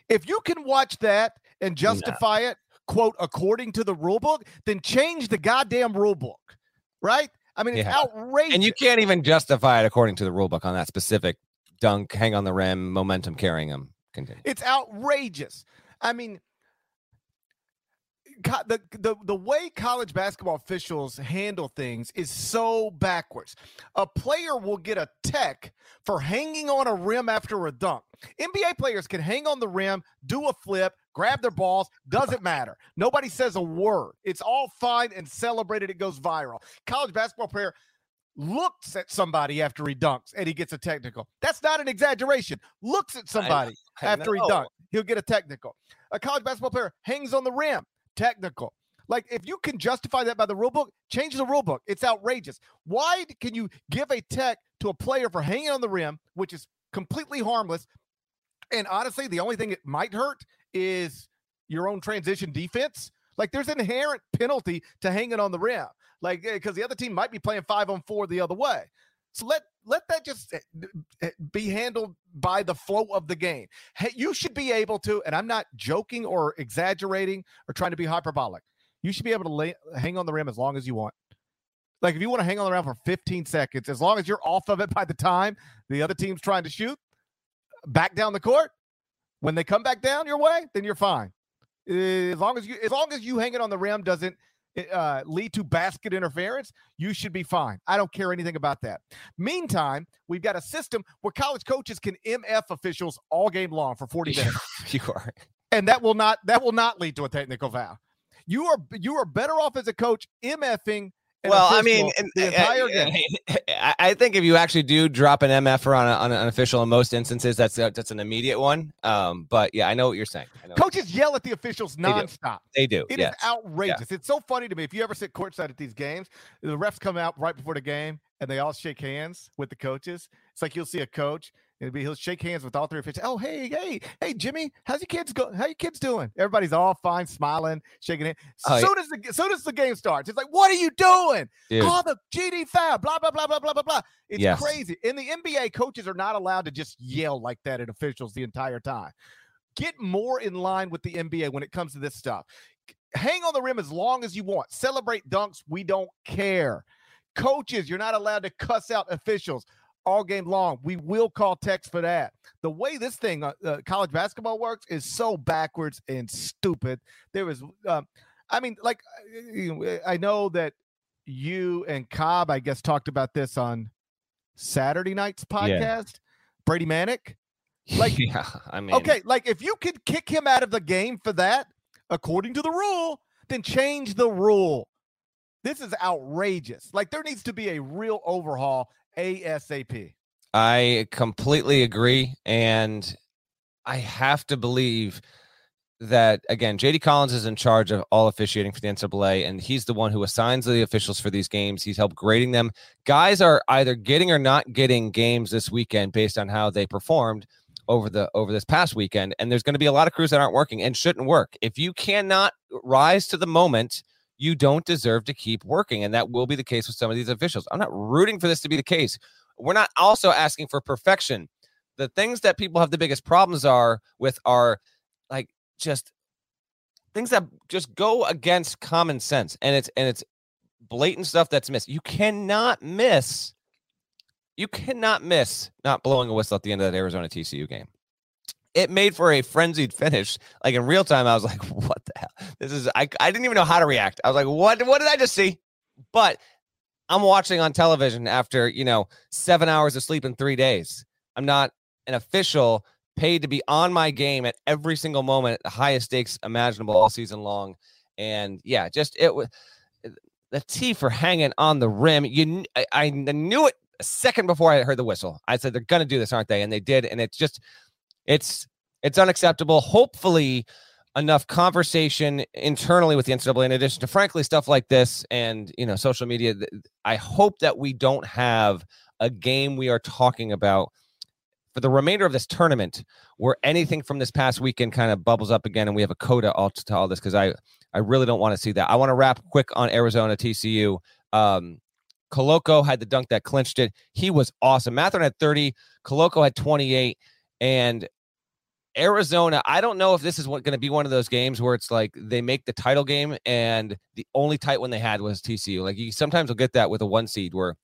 if you can watch that and justify it, quote, according to the rule book, then change the goddamn rule book, right? I mean, it's Yeah. outrageous. And you can't even justify it according to the rule book on that specific dunk, hang on the rim, momentum carrying him. Continue. It's outrageous. I mean, the, the the way college basketball officials handle things is so backwards. A player will get a tech for hanging on a rim after a dunk. NBA players can hang on the rim, do a flip, grab their balls, doesn't matter. Nobody says a word. It's all fine and celebrated. It goes viral. College basketball player looks at somebody after he dunks and he gets a technical. That's not an exaggeration. Looks at somebody I after he know. dunks, he'll get a technical. A college basketball player hangs on the rim, technical. Like, if you can justify that by the rule book, change the rule book. It's outrageous. Why can you give a tech to a player for hanging on the rim, which is completely harmless? And honestly, the only thing it might hurt is your own transition defense. Like, there's inherent penalty to hanging on the rim, like eh, because the other team might be playing five on four the other way. So let let that just eh, eh, be handled by the flow of the game. Hey, you should be able to, and I'm not joking or exaggerating or trying to be hyperbolic. You should be able to lay, hang on the rim as long as you want. Like if you want to hang on the rim for 15 seconds, as long as you're off of it by the time the other team's trying to shoot, back down the court. When they come back down your way, then you're fine. Eh, As long as you, as long as you hanging on the rim doesn't uh, lead to basket interference, you should be fine. I don't care anything about that. Meantime, we've got a system where college coaches can MF officials all game long for 40 minutes, you are. and that will not that will not lead to a technical foul. You are you are better off as a coach MFing. Well, I mean, the eh, eh, entire and- game. I I think if you actually do drop an MFer on, a, on an official in most instances, that's a, that's an immediate one. Um, but yeah, I know what you're saying. I know what Coaches yell at the officials do. nonstop. they do. It is yes. outrageous. It's so funny to me. If you ever sit courtside at these games, the refs come out right before the game and they all shake hands with the coaches. It's like you'll see a coach and be, he'll shake hands with all three officials. Oh, hey, hey, hey, Jimmy, how's your kids go? How your kids doing? Everybody's all fine, smiling, shaking it. Oh, yeah. soon as the soon as the game starts, it's like, what are you doing? Dude. Call the GD foul. Blah blah blah blah blah blah blah. It's Yes. crazy. In the NBA, coaches are not allowed to just yell like that at officials the entire time. Get more in line with the NBA when it comes to this stuff. Hang on the rim as long as you want. Celebrate dunks. We don't care. Coaches, you're not allowed to cuss out officials all game long. We will call text for that. The way this thing, uh, uh, college basketball works, is so backwards and stupid. There is, um, I mean, like, I know that you and Cobb, I guess, talked about this on Saturday night's podcast. Brady Manek. Like- yeah, I mean, Okay, like if you could kick him out of the game for that, according to the rule, then change the rule. This is outrageous. Like there needs to be a real overhaul ASAP. I completely agree. And I have to believe that, again, JD Collins is in charge of all officiating for the NCAA, and he's the one who assigns the officials for these games. He's helped grading them. Guys are either getting or not getting games this weekend based on how they performed over the over this past weekend and there's going to be a lot of crews that aren't working and shouldn't work if you cannot rise to the moment you don't deserve to keep working and that will be the case with some of these officials i'm not rooting for this to be the case we're not also asking for perfection. The things that people have the biggest problems are with are like just things that just go against common sense and it's and it's blatant stuff that's missed. You cannot miss you cannot miss not blowing a whistle at the end of that Arizona TCU game. It made for a frenzied finish. Like in real time, I was like, what the hell? This is I, I didn't even know how to react. I was like, what what did I just see? But I'm watching on television after, you know, seven hours of sleep in three days. I'm not an official paid to be on my game at every single moment at the highest stakes imaginable all season long. And yeah, just it was the T for hanging on the rim. You, I, I knew it a second before I heard the whistle. I said they're gonna do this, aren't they? And they did. And it's just, it's, it's unacceptable. Hopefully, enough conversation internally with the NCAA, in addition to frankly stuff like this and you know social media. I hope that we don't have a game we are talking about for the remainder of this tournament where anything from this past weekend kind of bubbles up again and we have a coda all to all this because I I really don't want to see that. I want to wrap quick on Arizona TCU. Um Koloko had the dunk that clinched it. He was awesome. Mathurin had 30, Koloko had 28 and Arizona, I don't know if this is going to be one of those games where it's like they make the title game and the only tight one they had was TCU. Like you sometimes will get that with a one seed where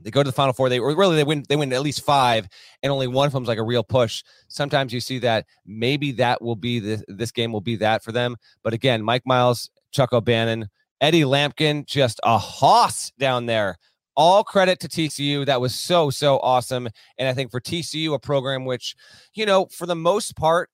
they go to the final four. They or really they win they win at least five, and only one of them's like a real push. Sometimes you see that maybe that will be this this game will be that for them. But again, Mike Miles, Chuck O'Bannon, Eddie Lampkin, just a hoss down there. All credit to TCU. That was so, so awesome. And I think for TCU, a program which, you know, for the most part,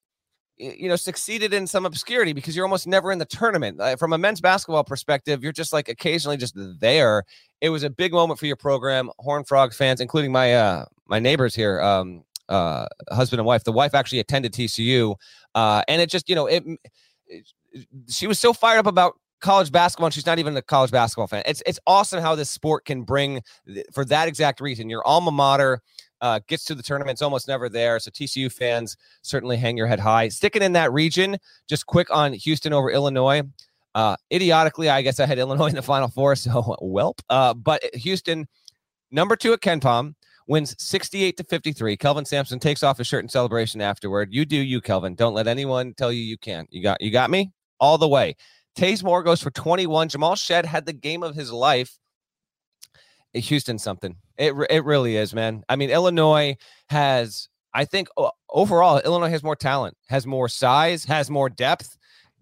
you know, succeeded in some obscurity because you're almost never in the tournament. From a men's basketball perspective, you're just like occasionally just there. It was a big moment for your program, Horn Frog fans, including my uh my neighbors here, um, uh, husband and wife. The wife actually attended TCU, uh, and it just you know it, it- she was so fired up about college basketball and she's not even a college basketball fan. It's it's awesome how this sport can bring for that exact reason. Your alma mater uh, gets to the tournament, it's almost never there. So TCU fans certainly hang your head high. Sticking in that region, just quick on Houston over Illinois. Uh, idiotically, I guess I had Illinois in the Final Four, so welp. Uh, but Houston, number two at KenPom, wins 68 to 53. Kelvin Sampson takes off his shirt in celebration afterward. You do you, Kelvin. Don't let anyone tell you you can't. You got you got me all the way. Taze Moore goes for 21. Jamal Shead had the game of his life. Houston something. It it really is, man. I mean, Illinois has I think overall Illinois has more talent, has more size, has more depth.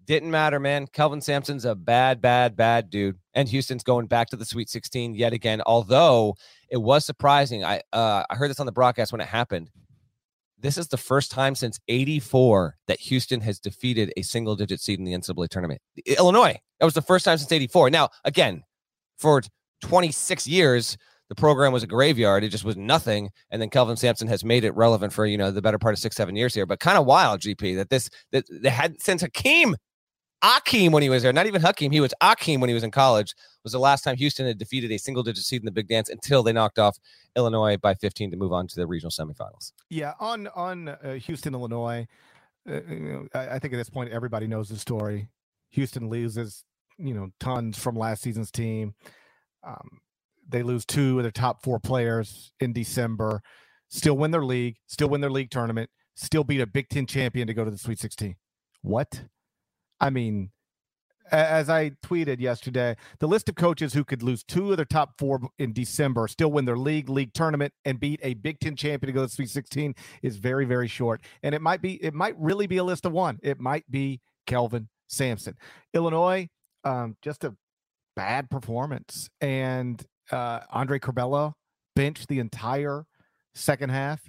Didn't matter, man. Kelvin Sampson's a bad, bad, bad dude, and Houston's going back to the Sweet 16 yet again. Although it was surprising, I uh, I heard this on the broadcast when it happened. This is the first time since '84 that Houston has defeated a single-digit seed in the NCAA tournament. Illinois. That was the first time since '84. Now, again, for 26 years, the program was a graveyard. It just was nothing. And then Kelvin Sampson has made it relevant for, you know, the better part of six, seven years here. But kind of wild, GP, that this, that they had since Hakeem Akeem when he was there, not even Hakeem, he was Akeem when he was in college, was the last time Houston had defeated a single digit seed in the Big Dance until they knocked off Illinois by 15 to move on to the regional semifinals. Yeah, on on uh, Houston, Illinois, uh, you know, I, I think at this point everybody knows the story. Houston loses, you know, tons from last season's team. Um, they lose two of their top four players in December, still win their league, still win their league tournament, still beat a Big Ten champion to go to the Sweet 16. What? I mean, as I tweeted yesterday, the list of coaches who could lose two of their top four in December, still win their league, league tournament, and beat a Big Ten champion to go to the Sweet 16 is very, very short. And it might be, it might really be a list of one. It might be Kelvin Sampson. Illinois, um, just a bad performance. And uh, Andre Curbelo benched the entire second half.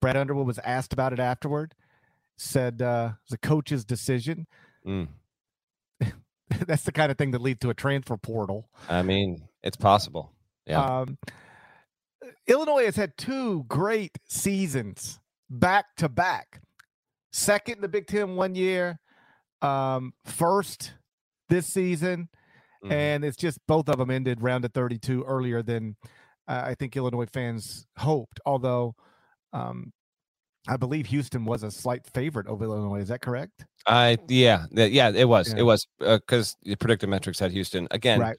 Brad Underwood was asked about it afterward, said uh, it was a coach's decision. Mm. That's the kind of thing that leads to a transfer portal. I mean, it's possible. Yeah. Um, Illinois has had two great seasons back to back. Second in the Big Ten one year, um, first this season, mm. and it's just both of them ended round of 32 earlier than uh, I think Illinois fans hoped. Although um, I believe Houston was a slight favorite over Illinois. Is that correct? I yeah yeah it was yeah. it was because uh, the predictive metrics had Houston again. Right.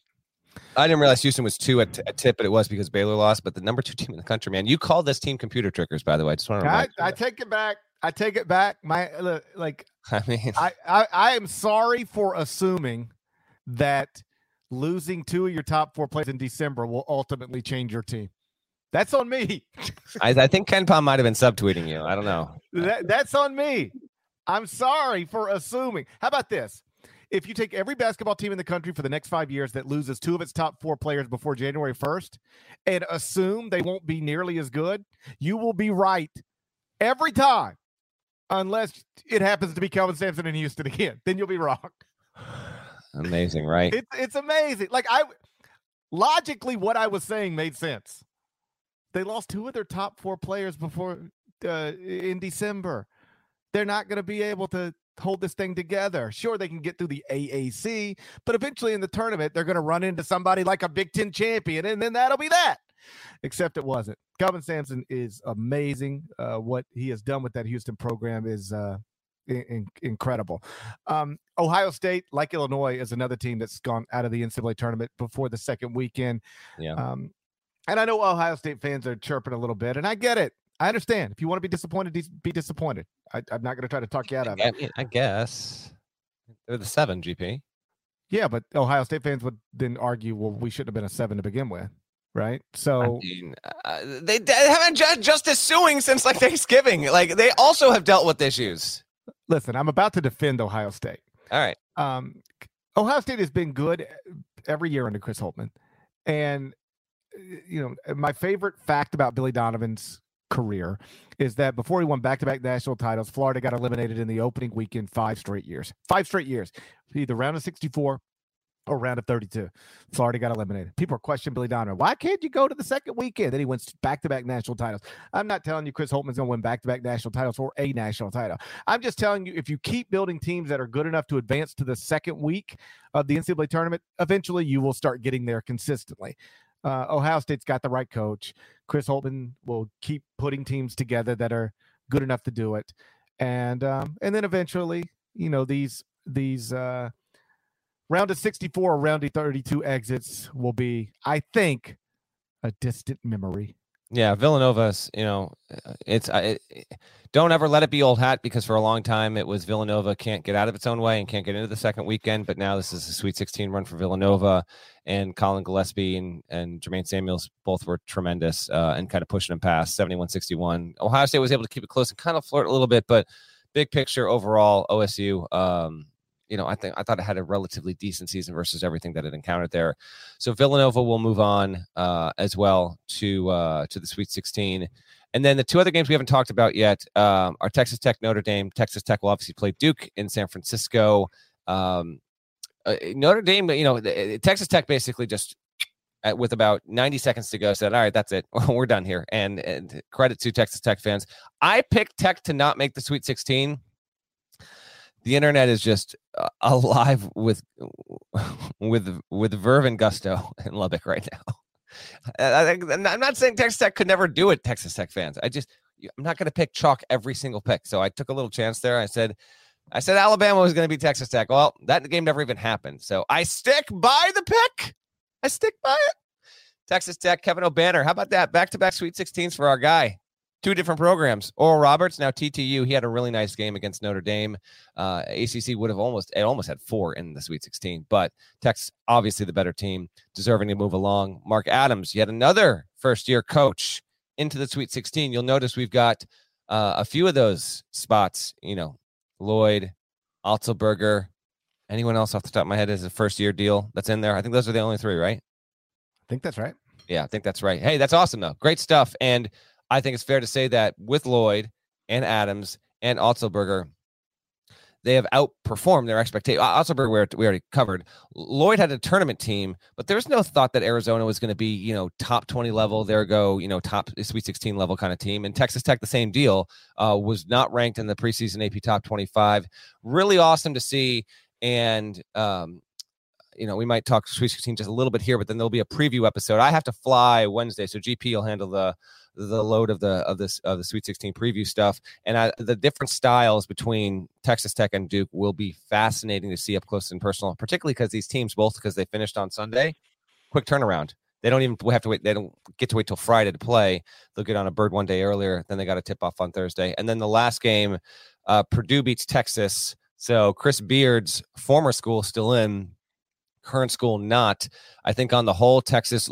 I didn't realize Houston was two at, at tip, but it was because Baylor lost. But the number two team in the country, man. You called this team computer trickers, by the way. I just want to. I, I take it back. I take it back. My like. I mean, I, I I am sorry for assuming that losing two of your top four players in December will ultimately change your team. That's on me. I, I, think KenPom might have been subtweeting you. I don't know. That, that's on me. I'm sorry for assuming. How about this? If you take every basketball team in the country for the next five years that loses two of its top four players before January 1st and assume they won't be nearly as good, you will be right every time, unless it happens to be Kelvin Sampson in Houston again. Then you'll be wrong. Amazing, right? It's it's amazing. Like I logically, what I was saying made sense. They lost two of their top four players before uh, in December. They're not going to be able to hold this thing together. Sure, they can get through the AAC, but eventually in the tournament, they're going to run into somebody like a Big Ten champion, and then that'll be that. Except it wasn't. Kelvin Sampson is amazing. Uh, what he has done with that Houston program is uh, in- incredible. Um, Ohio State, like Illinois, is another team that's gone out of the NCAA tournament before the second weekend. Yeah. Um, and I know Ohio State fans are chirping a little bit, and I get it. I understand. If you want to be disappointed, be disappointed. I, am not going to try to talk you out of it. I, guess they're the seven GP. Yeah, but Ohio State fans would then argue, well, we shouldn't have been a seven to begin with, right? So I mean, uh, they, they haven't just justice suing since like Thanksgiving. Like they also have dealt with issues. Listen, I'm about to defend Ohio State. All right. Um, Ohio State has been good every year under Chris Holtmann, and you know, my favorite fact about Billy Donovan's career is that before he won back-to-back national titles, Florida got eliminated in the opening weekend five straight years. Five straight years. Either round of 64 or round of 32. Florida got eliminated. People are questioning Billy Donovan. Why can't you go to the second weekend? Then he wins back to back national titles. I'm not telling you Chris Holtmann's going to win back to back national titles or a national title. I'm just telling you if you keep building teams that are good enough to advance to the second week of the NCAA tournament, eventually you will start getting there consistently. Uh, Ohio State's got the right coach. Chris Holtmann will keep putting teams together that are good enough to do it, and um, and then eventually, you know, these these uh, round of 64 or round of 32 exits will be, I think, a distant memory. Yeah, Villanova's, you know, uh, it's it, don't ever let it be old hat because for a long time it was Villanova can't get out of its own way and can't get into the second weekend, but now this is a Sweet 16 run for Villanova and Collin Gillespie and and Jermaine Samuels both were tremendous uh, and kind of pushing them past 71-61. Ohio State was able to keep it close and kind of flirt a little bit, but big picture overall OSU um, you know, I think I thought it had a relatively decent season versus everything that it encountered there. So Villanova will move on uh, as well to uh, to the Sweet 16. And then the two other games we haven't talked about yet um, are Texas Tech, Notre Dame. Texas Tech will obviously play Duke in San Francisco. Um, uh, Notre Dame, you know, the, Texas Tech basically just at, with about 90 seconds to go said, "All right, that's it. We're done here." And, and credit to Texas Tech fans. I picked Tech to not make the Sweet 16 the internet is just uh, alive with with with verve and gusto in Lubbock right now. I, am not saying Texas Tech could never do it, Texas Tech fans. I just I'm not going to pick chalk every single pick. So I took a little chance there. I said I said Alabama was going to be Texas Tech. Well, that game never even happened. So I stick by the pick. I stick by it. Texas Tech, Kevin Obanor. How about that? Back to back Sweet 16s for our guy two different programs. Oral Roberts, now TTU. He had a really nice game against Notre Dame. Uh, ACC would have almost it almost had four in the Sweet 16, but Tech's obviously the better team, deserving to move along. Mark Adams, yet another first year coach into the Sweet 16. You'll notice we've got uh, a few of those spots. You know, Lloyd, Otzelberger. Anyone else off the top of my head is a first year deal that's in there? I think those are the only three, right? I think that's right. Yeah, I think that's right. Hey, that's awesome though. Great stuff. And I think it's fair to say that with Lloyd and Adams and Otzelberger, they have outperformed their expectations. Otzelberger, we already covered. Lloyd had a tournament team, but there was no thought that Arizona was going to be, you know, top 20 level. There go, you know, top Sweet 16 level kind of team. And Texas Tech, the same deal, uh, was not ranked in the preseason AP top 25. Really awesome to see. And, um, you know, we might talk Sweet 16 just a little bit here, but then there'll be a preview episode. I have to fly Wednesday, so GP will handle the the load of the of this of the Sweet 16 preview stuff, and I, the different styles between Texas Tech and Duke will be fascinating to see up close and personal, particularly because these teams both because they finished on Sunday, quick turnaround. They don't even have to wait. They don't get to wait till Friday to play. They'll get on a bird one day earlier. Then they got a tip off on Thursday, and then the last game, uh, Purdue beats Texas. So Chris Beard's former school still in, current school not. I think on the whole, Texas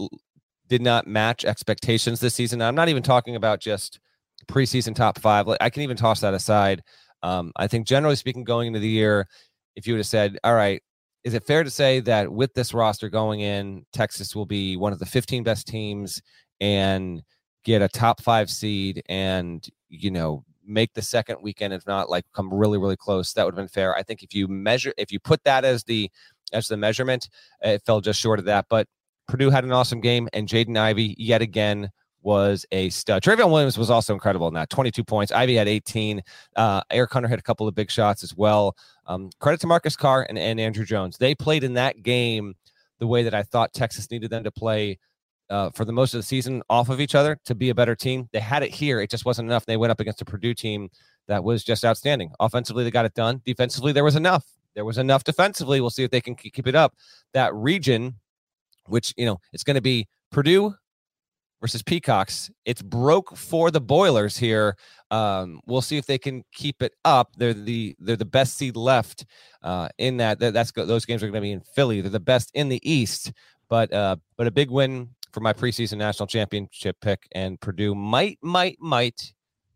did not match expectations this season. I'm not even talking about just preseason top five. I can even toss that aside. Um, I think generally speaking, going into the year, if you would have said, all right, is it fair to say that with this roster going in, Texas will be one of the 15 best teams and get a top five seed and, you know, make the second weekend, if not like come really, really close? That would have been fair. I think if you measure, if you put that as the, as the measurement, it fell just short of that. But Purdue had an awesome game, and Jaden Ivey yet again was a stud. Trevion Williams was also incredible in that 22 points. Ivey had 18. Uh, Eric Hunter had a couple of big shots as well. Um, credit to Marcus Carr and, and Andrew Jones. They played in that game the way that I thought Texas needed them to play uh, for the most of the season off of each other to be a better team. They had it here. It just wasn't enough. They went up against a Purdue team that was just outstanding. Offensively, they got it done. Defensively, there was enough. There was enough defensively. We'll see if they can keep it up. That region which you know it's going to be Purdue versus Peacocks. It's broke for the Boilers here. Um, we'll see if they can keep it up. They're the they're the best seed left uh, in that. That's those games are going to be in Philly. They're the best in the East, but uh, but a big win for my preseason national championship pick. And Purdue might might might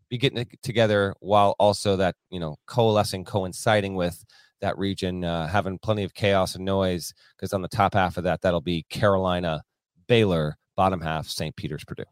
be getting it together while also that you know coalescing coinciding with that region, uh, having plenty of chaos and noise. Because on the top half of that, that'll be Carolina, Baylor, bottom half, St. Peter's, Purdue.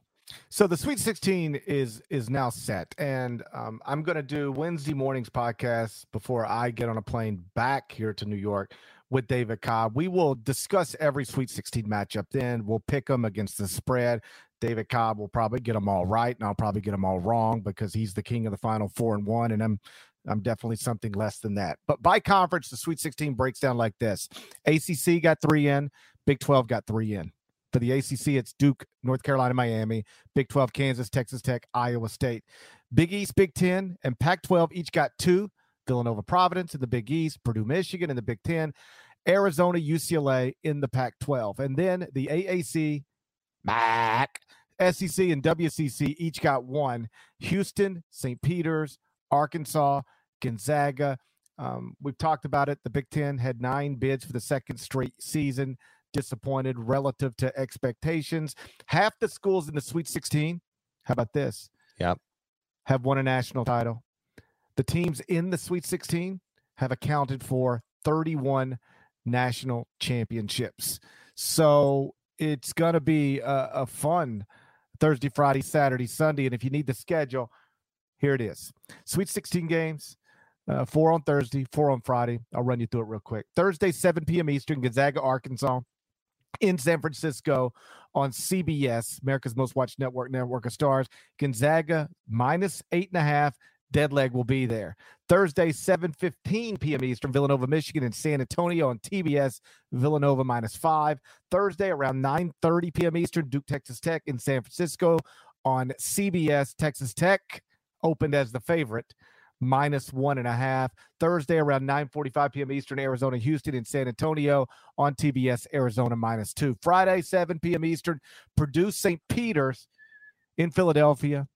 So the Sweet 16 is is now set, and um, I'm going to do Wednesday mornings podcast before I get on a plane back here to New York with David Cobb. We will discuss every Sweet 16 matchup then. We'll pick them against the spread. David Cobb will probably get them all right, and I'll probably get them all wrong because he's the king of the final four and one, and I'm I'm definitely something less than that. But by conference, the Sweet 16 breaks down like this: ACC got three in, Big 12 got three in. For the ACC, it's Duke, North Carolina, Miami. Big 12, Kansas, Texas Tech, Iowa State. Big East, Big 10, and Pac 12 each got two. Villanova, Providence in the Big East, Purdue, Michigan in the Big 10, Arizona, UCLA in the Pac 12. And then the AAC, MAC, SEC, and WCC each got one. Houston, St. Peter's, Arkansas, Gonzaga. Um, we've talked about it. The Big Ten had nine bids for the second straight season. Disappointed relative to expectations. Half the schools in the Sweet 16, how about this? Yep. Have won a national title. The teams in the Sweet 16 have accounted for 31 national championships. So it's going to be a, a, fun Thursday, Friday, Saturday, Sunday. And if you need the schedule, here it is Sweet 16 games, uh, four on Thursday, four on Friday. I'll run you through it real quick. Thursday, 7 p.m. Eastern, Gonzaga, Arkansas in San Francisco on CBS, America's Most Watched Network, Network of Stars. Gonzaga minus eight and a half. Dead leg will be there. Thursday, 7:15 p.m. Eastern, Villanova, Michigan, and San Antonio on TBS. Villanova minus five. Thursday around 9:30 p.m. Eastern, Duke, Texas Tech in San Francisco on CBS. Texas Tech opened as the favorite minus one and a half. Thursday around 9:45 p.m. Eastern, Arizona, Houston, and San Antonio on TBS, Arizona minus two. Friday, 7 p.m. Eastern, Purdue, St. Peter's in Philadelphia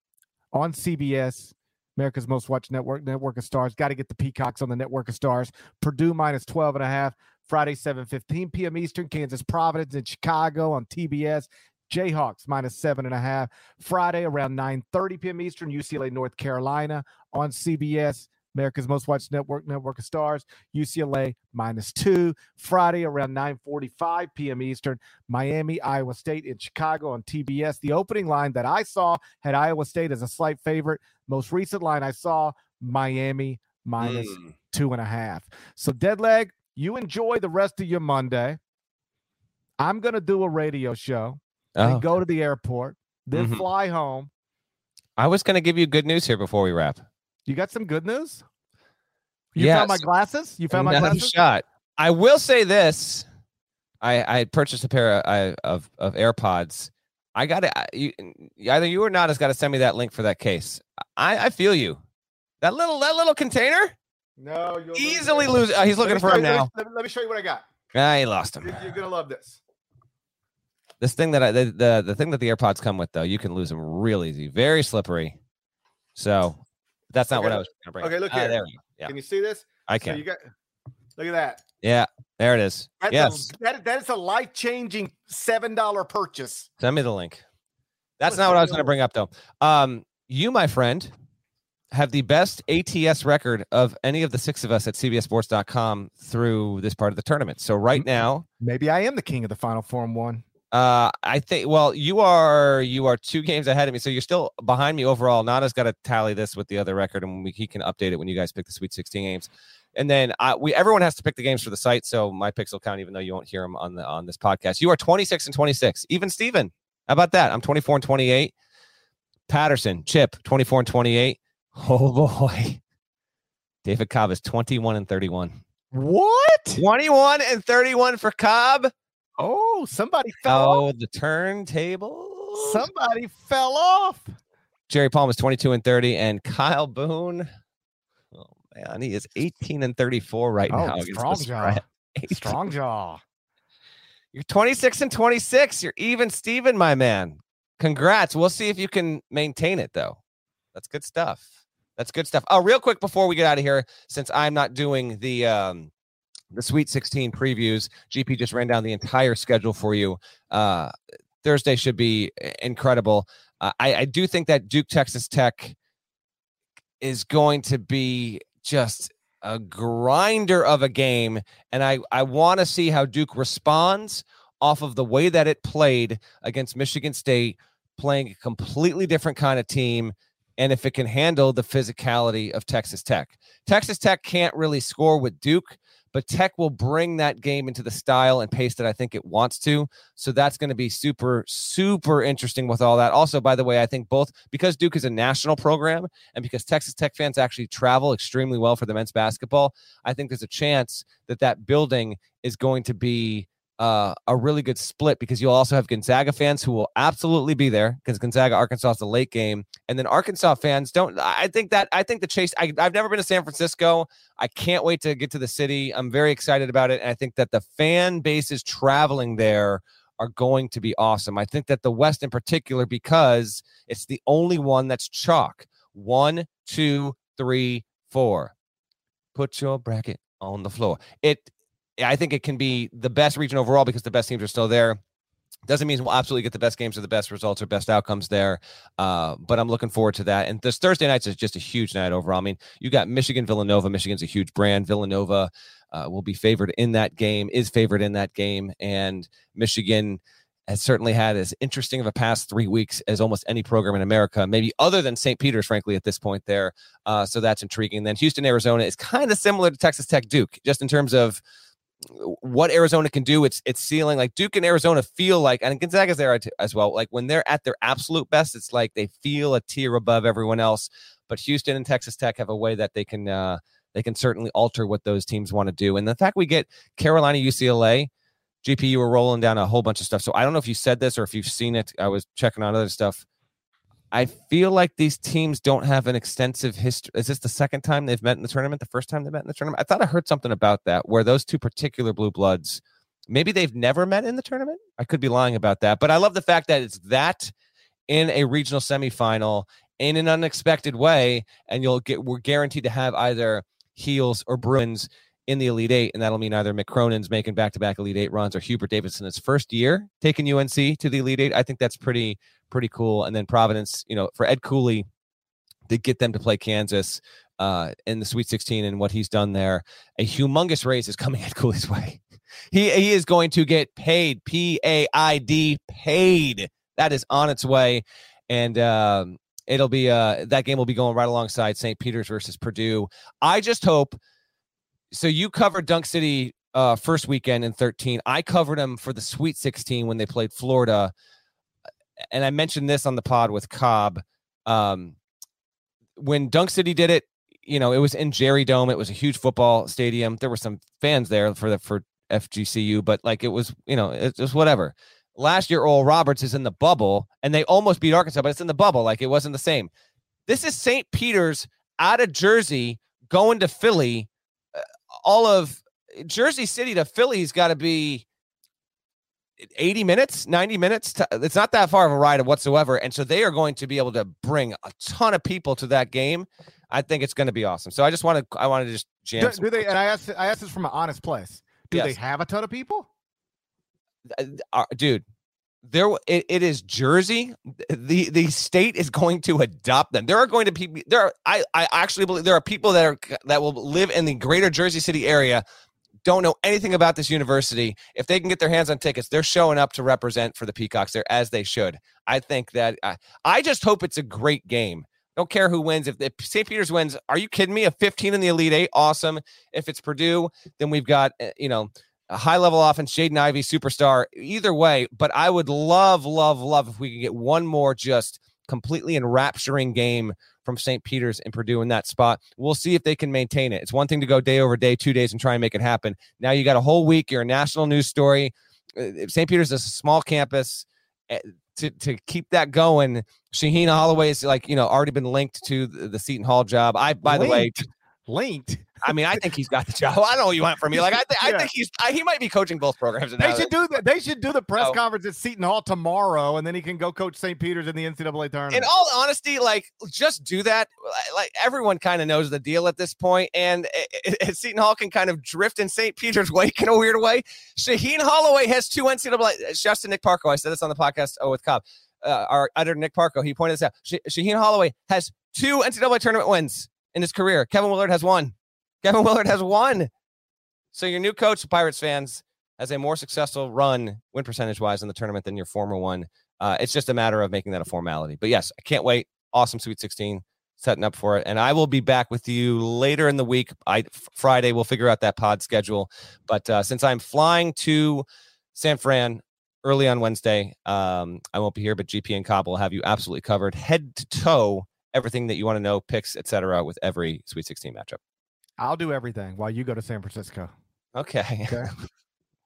on CBS. America's Most Watched Network, Network of Stars. Got to get the Peacocks on the Network of Stars. Purdue minus 12 and a half. Friday, 7:15 p.m. Eastern. Kansas Providence in Chicago on TBS. Jayhawks minus seven and a half. Friday around 9:30 p.m. Eastern, UCLA, North Carolina on CBS. America's Most Watched Network, Network of Stars, UCLA minus two. Friday around 9:45 p.m. Eastern, Miami, Iowa State in Chicago on TBS. The opening line that I saw had Iowa State as a slight favorite. Most recent line I saw, Miami minus mm. two and a half. So dead leg, you enjoy the rest of your Monday. I'm gonna do a radio show oh. and go to the airport, then mm-hmm. fly home. I was gonna give you good news here before we wrap. You got some good news? You yes. found my glasses? You found my glasses? shot. I will say this. I, I purchased a pair of, of, of AirPods. I got it. You, either you or not has got to send me that link for that case. I, I feel you. That little that little container. No, you'll easily lose. lose. Uh, he's looking for him now. Let me, let me, show you what I got. Ah, he lost him. You're, you're gonna love this. This thing that I the, the the thing that the AirPods come with though, you can lose them real easy. Very slippery. So that's not okay. what I was going to bring. Up. Okay, look ah, here. there we go. Yeah. Can you see this? I can. So you got. Look at that. Yeah, there it is. That's yes, a, that, that is a life changing seven dollar purchase. Send me the link. That's not what I was going to bring up though. Um, you, my friend, have the best ATS record of any of the six of us at CBSSports.com through this part of the tournament. So right now, maybe I am the king of the Final Form one. Uh, I think. Well, you are you are two games ahead of me, so you're still behind me overall. Nana's got to tally this with the other record, and we, he can update it when you guys pick the Sweet 16 games. And then I, we everyone has to pick the games for the site, so my picks will count, even though you won't hear them on the on this podcast. You are 26 and 26. Even Steven, how about that? I'm 24 and 28. Patterson, Chip, 24 and 28. Oh boy, David Cobb is 21 and 31. What? 21 and 31 for Cobb. Oh, somebody fell oh, off. the turntable. Somebody fell off. Jerry Palm is 22 and 30, and Kyle Boone. Oh man, he is 18 and 34 right oh, now. Strong jaw. Strong jaw. You're 26 and 26. You're even Steven, my man. Congrats. We'll see if you can maintain it though. That's good stuff. That's good stuff. Oh, real quick before we get out of here, since I'm not doing the um the Sweet 16 previews. GP just ran down the entire schedule for you. Uh, Thursday should be incredible. Uh, I, I do think that Duke Texas Tech is going to be just a grinder of a game. And I, I want to see how Duke responds off of the way that it played against Michigan State, playing a completely different kind of team, and if it can handle the physicality of Texas Tech. Texas Tech can't really score with Duke, but Tech will bring that game into the style and pace that I think it wants to. So that's going to be super, super interesting with all that. Also, by the way, I think both because Duke is a national program and because Texas Tech fans actually travel extremely well for the men's basketball, I think there's a chance that that building is going to be uh, a really good split because you'll also have Gonzaga fans who will absolutely be there because Gonzaga Arkansas is the late game, and then Arkansas fans don't. I think that I think the chase. I, I've never been to San Francisco. I can't wait to get to the city. I'm very excited about it, and I think that the fan bases traveling there are going to be awesome. I think that the West in particular because it's the only one that's chalk. One, two, three, four. Put your bracket on the floor. It I think it can be the best region overall because the best teams are still there. Doesn't mean we'll absolutely get the best games or the best results or best outcomes there, uh, but I'm looking forward to that. And this Thursday night is just a huge night overall. I mean, you got Michigan, Villanova. Michigan's a huge brand. Villanova uh, will be favored in that game, is favored in that game, and Michigan has certainly had as interesting of a past three weeks as almost any program in America, maybe other than St. Peter's, frankly, at this point there. Uh, so that's intriguing. Then Houston, Arizona is kind of similar to Texas Tech Duke, just in terms of what Arizona can do. It's it's ceiling like Duke and Arizona feel like, and Gonzaga's there as well. Like when they're at their absolute best, it's like they feel a tier above everyone else. But Houston and Texas Tech have a way that they can uh, they can certainly alter what those teams want to do. And the fact we get Carolina, UCLA, GPU were rolling down a whole bunch of stuff. So I don't know if you said this or if you've seen it. I was checking on other stuff. I feel like these teams don't have an extensive history. Is this the second time they've met in the tournament? The first time they met in the tournament? I thought I heard something about that where those two particular blue bloods, maybe they've never met in the tournament. I could be lying about that, but I love the fact that it's that in a regional semifinal in an unexpected way, and you'll get we're guaranteed to have either Heels or Bruins in the Elite Eight, and that'll mean either Mick Cronin's making back-to-back Elite Eight runs or Hubert Davis in his first year taking UNC to the Elite Eight. I think that's pretty pretty cool. And then Providence, you know, for Ed Cooley to get them to play Kansas uh, in the Sweet 16 and what he's done there, a humongous raise is coming Ed Cooley's way. He he is going to get paid, P A I D, paid. That is on its way, and um, it'll be uh that game will be going right alongside St. Peter's versus Purdue. I just hope. So you covered Dunk City uh, first weekend in 13. I covered them for the Sweet 16 when they played Florida and I mentioned this on the pod with Cobb. Um, when Dunk City did it, you know, it was in Jerry Dome. It was a huge football stadium. There were some fans there for the for FGCU, but like it was, you know, it was whatever. Last year, Oral Roberts is in the bubble, and they almost beat Arkansas, but it's in the bubble. Like it wasn't the same. This is St. Peter's out of Jersey going to Philly. All of Jersey City to Philly's got to be 80 minutes, 90 minutes. To, it's not that far of a ride whatsoever. And so they are going to be able to bring a ton of people to that game. I think it's going to be awesome. So I just want to, I want to just jam. Do, do they, and I asked, I asked this from an honest place. Do yes. they have a ton of people? Uh, uh, dude, there it, it is Jersey. The the state is going to adopt them. There are going to be there are I, I actually believe there are people that are that will live in the greater Jersey City area don't know anything about this university, if they can get their hands on tickets, they're showing up to represent for the Peacocks there as they should. I think that uh, I just hope it's a great game. Don't care who wins. If, if St. Peter's wins, are you kidding me? A 15 in the Elite Eight, awesome. If it's Purdue, then we've got uh, you know a high level offense, Jaden Ivey, superstar. Either way, but I would love, love, love if we could get one more just completely enrapturing game from St. Peter's and Purdue in that spot. We'll see if they can maintain it. It's one thing to go day over day, two days, and try and make it happen. Now you got a whole week. You're a national news story. Uh, St. Peter's is a small campus. Eh, to, to keep that going, Shaheen Holloway is like you know already been linked to the, the Seton Hall job. I by linked. the way, linked. I mean, I think he's got the job. I don't know what you want from me. Like, I, th- yeah. I think he's I, he might be coaching both programs. They should do that. They should do the press oh. conference at Seton Hall tomorrow, and then he can go coach St. Peter's in the NCAA tournament. In all honesty, like, just do that. Like, everyone kind of knows the deal at this point, and it, it, Seton Hall can kind of drift in St. Peter's wake in a weird way. Shaheen Holloway has two NCAA. Shouts to Nick Parko. I said this on the podcast. Oh, with Cobb. Uh, our editor Nick Parko, he pointed this out. Shaheen Holloway has two NCAA tournament wins in his career. Kevin Willard has one. Kevin Willard has won. So your new coach, Pirates fans, has a more successful run, win percentage wise, in the tournament than your former one. Uh, it's just a matter of making that a formality. But yes, I can't wait. Awesome Sweet 16. setting up for it. And I will be back with you later in the week. I Friday we'll figure out that pod schedule. But uh, since I'm flying to San Fran early on Wednesday, um, I won't be here. But GP and Cobb will have you absolutely covered, head to toe, everything that you want to know, picks, etc., with every Sweet 16 matchup. I'll do everything while you go to San Francisco. Okay. Okay.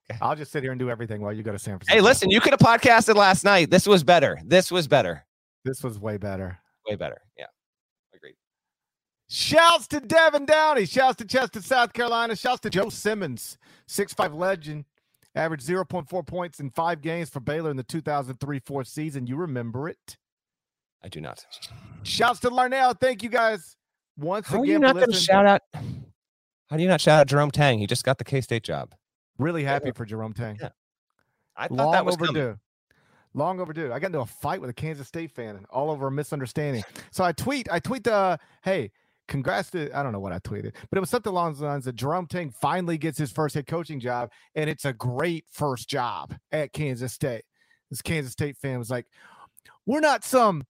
Okay. I'll just sit here and do everything while you go to San Francisco. Hey, listen, you could have podcasted last night. This was better. This was better. This was way better. Way better. Yeah. Agreed. Shouts to Devin Downey. Shouts to Chester, South Carolina. Shouts to Joe Simmons, six-five legend. Averaged 0.4 points in five games for Baylor in the 2003 4 season. You remember it. I do not. Shouts to Larnell. Thank you guys once How are you not going to shout out? How do you not shout out Jerome Tang? He just got the K State job. Really happy for Jerome Tang. Yeah. I thought Long that was overdue. coming. Long overdue. I got into a fight with a Kansas State fan all over a misunderstanding. So I tweet, I tweet the hey, congrats to I don't know what I tweeted, but it was something along the lines that Jerome Tang finally gets his first head coaching job, and it's a great first job at Kansas State. This Kansas State fan was like, We're not some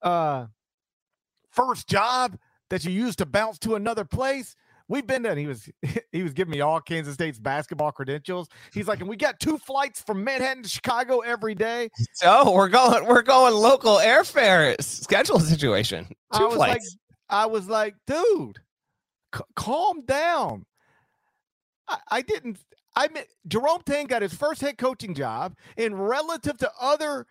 uh first job that you use to bounce to another place. We've been there. And he was he was giving me all Kansas State's basketball credentials. He's like, and we got two flights from Manhattan to Chicago every day. So we're going. We're going local airfare schedule situation. I Two was like, flights. I was like, dude, c- calm down. I, I didn't. I mean, Jerome Tang got his first head coaching job, and relative to other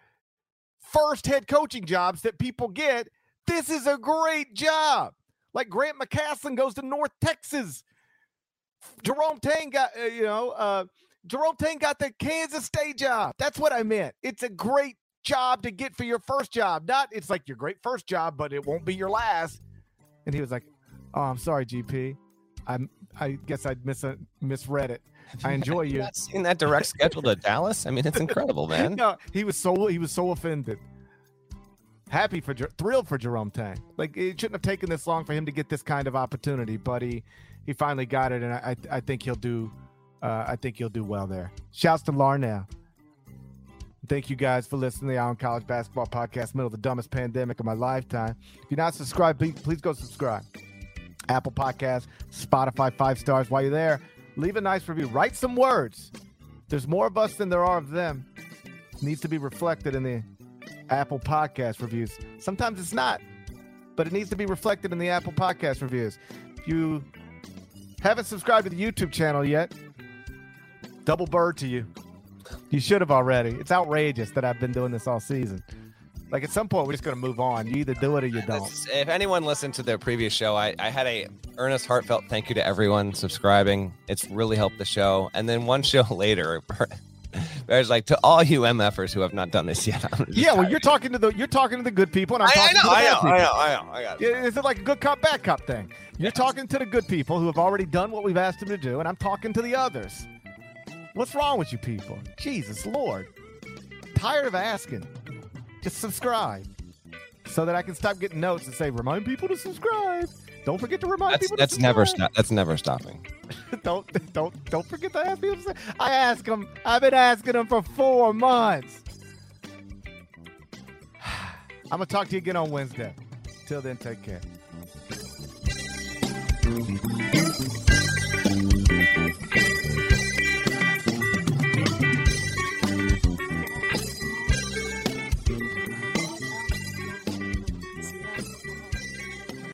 first head coaching jobs that people get, this is a great job. Like Grant McCasland goes to North Texas. Jerome Tang got, uh, you know, uh, Jerome Tang got the Kansas State job. That's what I meant. It's a great job to get for your first job. Not it's like your great first job, but it won't be your last. And he was like, "Oh, I'm sorry, GP. I'm I guess I mis- misread it. I enjoy you you." not seen that direct schedule to Dallas? I mean, it's incredible, man. no, he was so he was so offended. Happy for thrilled for Jerome Tang. Like it shouldn't have taken this long for him to get this kind of opportunity, but he he finally got it, and I I, think he'll do uh, I think he'll do well there. Shouts to Larnell. Thank you guys for listening to the Eye on College Basketball Podcast, middle of the dumbest pandemic of my lifetime. If you're not subscribed, please, please go subscribe. Apple Podcast, Spotify, five stars. While you're there, leave a nice review. Write some words. There's more of us than there are of them. needs to be reflected in the Apple Podcast reviews. Sometimes it's not, but it needs to be reflected in the Apple Podcast reviews. If you haven't subscribed to the YouTube channel yet, double bird to you. You should have already. It's outrageous that I've been doing this all season. Like at some point, we're just going to move on. You either do it or you don't. If anyone listened to the previous show, I, I had a earnest, heartfelt thank you to everyone subscribing. It's really helped the show. And then one show later, there's like to all you MFers who have not done this yet. Yeah, well, you're talking to the you're talking to the good people, and I'm I, I talking know, to the I bad know, people. I know, I know, I got it. Is it like a good cop, bad cop thing? You're talking to the good people who have already done what we've asked them to do, and I'm talking to the others. What's wrong with you people? Jesus Lord. Tired of asking. Just subscribe. So that I can stop getting notes and say, remind people to subscribe. Don't forget to remind that's, people. That's never stop. That's never stopping. don't don't don't forget to ask people. I ask them. I've been asking them for four months. I'm gonna talk to you again on Wednesday. Till then, take care.